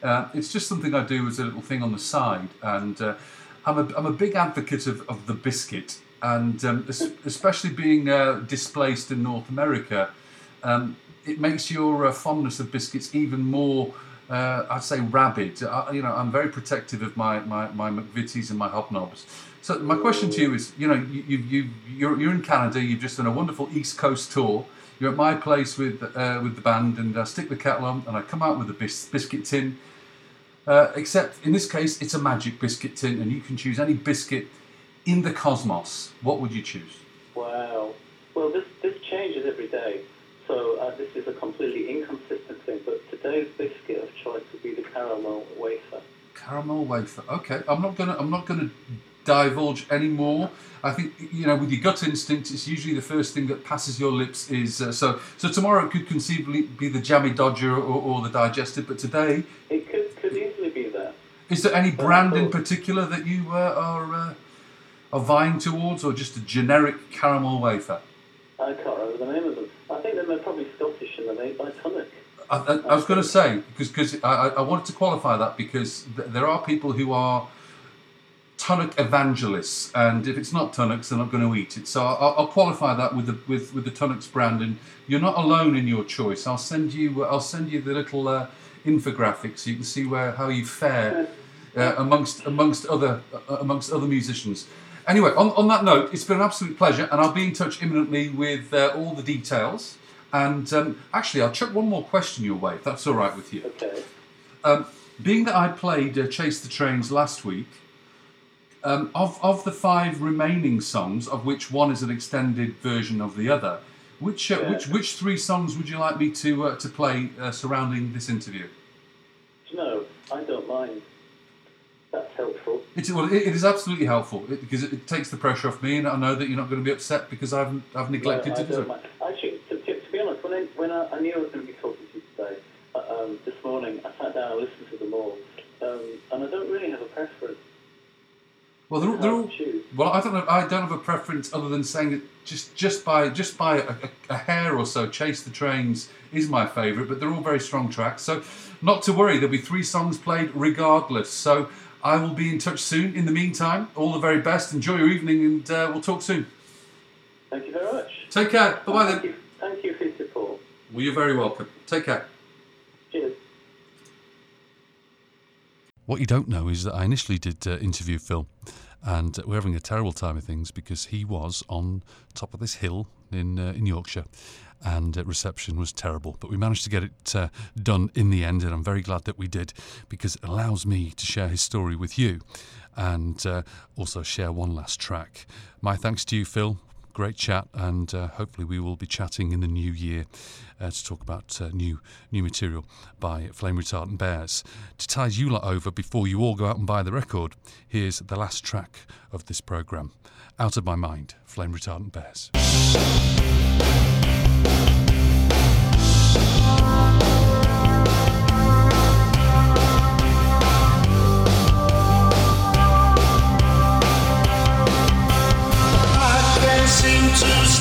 Uh, it's just something I do as a little thing on the side, and uh, I'm a I'm a big advocate of, of the biscuit, and um, especially being uh, displaced in North America, um, it makes your uh, fondness of biscuits even more. Uh, I'd say rabid. I, you know, I'm very protective of my my, my McVitie's and my hobnobs. So my question to you is, you know, you, you, you you're, you're in Canada. You've just done a wonderful East Coast tour. You're at my place with uh, with the band, and I stick the kettle on, and I come out with a bis- biscuit tin. Uh, except in this case, it's a magic biscuit tin, and you can choose any biscuit in the cosmos. What would you choose? Wow. Well, this, this changes every day. So uh, this is a completely inconsistent thing, but today's biscuit of choice would be the caramel wafer. Caramel wafer. Okay, I'm not gonna. I'm not gonna divulge any more. I think you know, with your gut instinct, it's usually the first thing that passes your lips. Is uh, so. So tomorrow it could conceivably be the jammy dodger or, or the digestive, but today, It could, could easily be that. is there any brand in particular that you uh, are uh, are vying towards, or just a generic caramel wafer? I can't remember the name of them. I think they're probably Scottish and they're made by Tunnock. I, I, I was going to say because because I, I- I wanted to qualify that because th- there are people who are Tunnock evangelists, and if it's not Tunnock's, they're not going to eat it. So I'll, I'll qualify that with the with, with the Tunnock's brand, and you're not alone in your choice. I'll send you I'll send you the little uh, infographic so you can see where how you fare uh, amongst amongst other uh, amongst other musicians. Anyway, on, on that note, it's been an absolute pleasure, and I'll be in touch imminently with uh, all the details. And um, actually, I'll chuck one more question your way, if that's all right with you. Okay. Um, being that I played uh, Chase the Trains last week, um, of, of the five remaining songs, of which one is an extended version of the other, which uh, Yeah. which which three songs would you like me to uh, to play uh, surrounding this interview? No, I don't mind. that's helpful. It's, well, it, it is absolutely helpful it, because it, it takes the pressure off me, and I know that you're not going to be upset because I've I've neglected No, to do so. Actually, to, to, to be honest, when I, when I, I knew I was going to be talking to you today, uh, um, this morning, I sat down and listened to them all, um, and I don't really have a preference. Well, they're, all- they're all, well, I don't know. I don't have a preference other than saying that just just by just by a, a, hair or so, "Chase the Trains" is my favourite, but they're all very strong tracks. So, not to worry. There'll be three songs played regardless. So, I will be in touch soon. In the meantime, all the very best. Enjoy your evening, and uh, we'll talk soon. Thank you very much. Take care. Bye bye Thank then. you, thank you for your support. Well, you're very welcome. Take care. Cheers. What you don't know is that I initially did uh, interview Phil, and we're having a terrible time of things because he was on top of this hill in uh, in Yorkshire, and uh, reception was terrible. But we managed to get it uh, done in the end, and I'm very glad that we did because it allows me to share his story with you, and uh, also share one last track. My thanks to you, Phil. Great chat, and uh, hopefully we will be chatting in the new year uh, to talk about uh, new new material by Flame Retardant Bears. To tide you lot over before you all go out and buy the record, here's the last track of this program. Out of my mind, Flame Retardant Bears.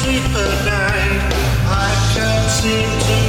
Sleep at night. I can't seem to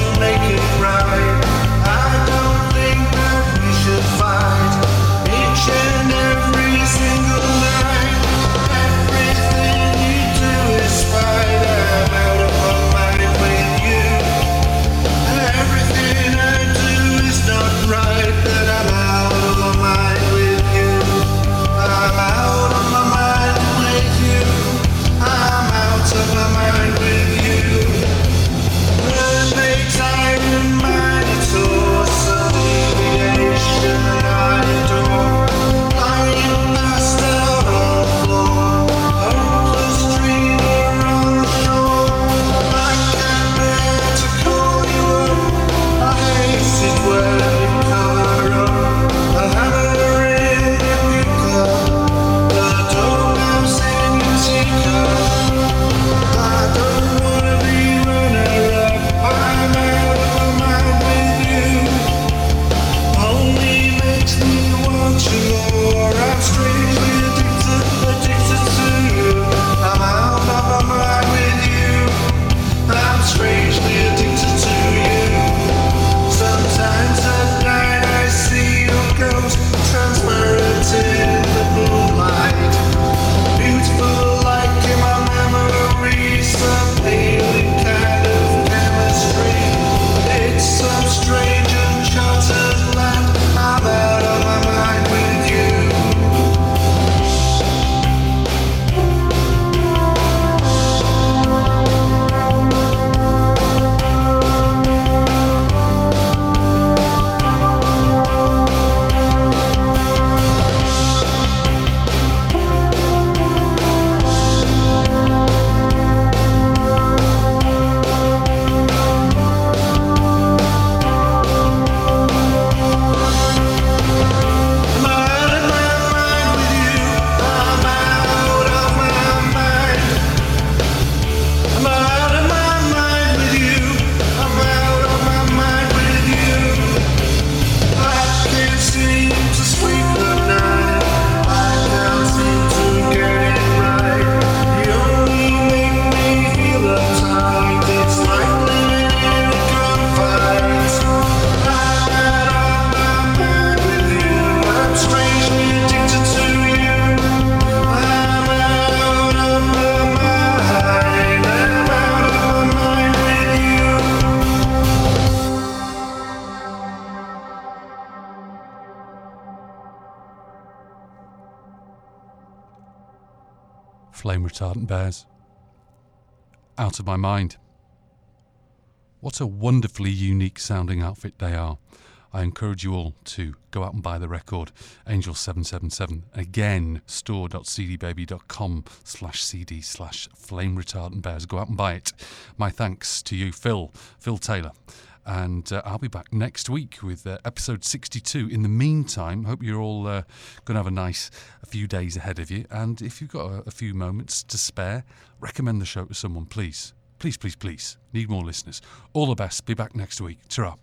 Bears. Out of my mind. What a wonderfully unique sounding outfit they are. I encourage you all to go out and buy the record, Angel 777. Again, store.cdbaby.com slash cd slash flame retardant bears. Go out and buy it. My thanks to you, Phil, Phil Taylor. And uh, I'll be back next week with uh, episode 62. In the meantime, hope you're all uh, going to have a nice a few days ahead of you. And if you've got a, a few moments to spare, recommend the show to someone, please. Please, please, please. Need more listeners. All the best. Be back next week. ta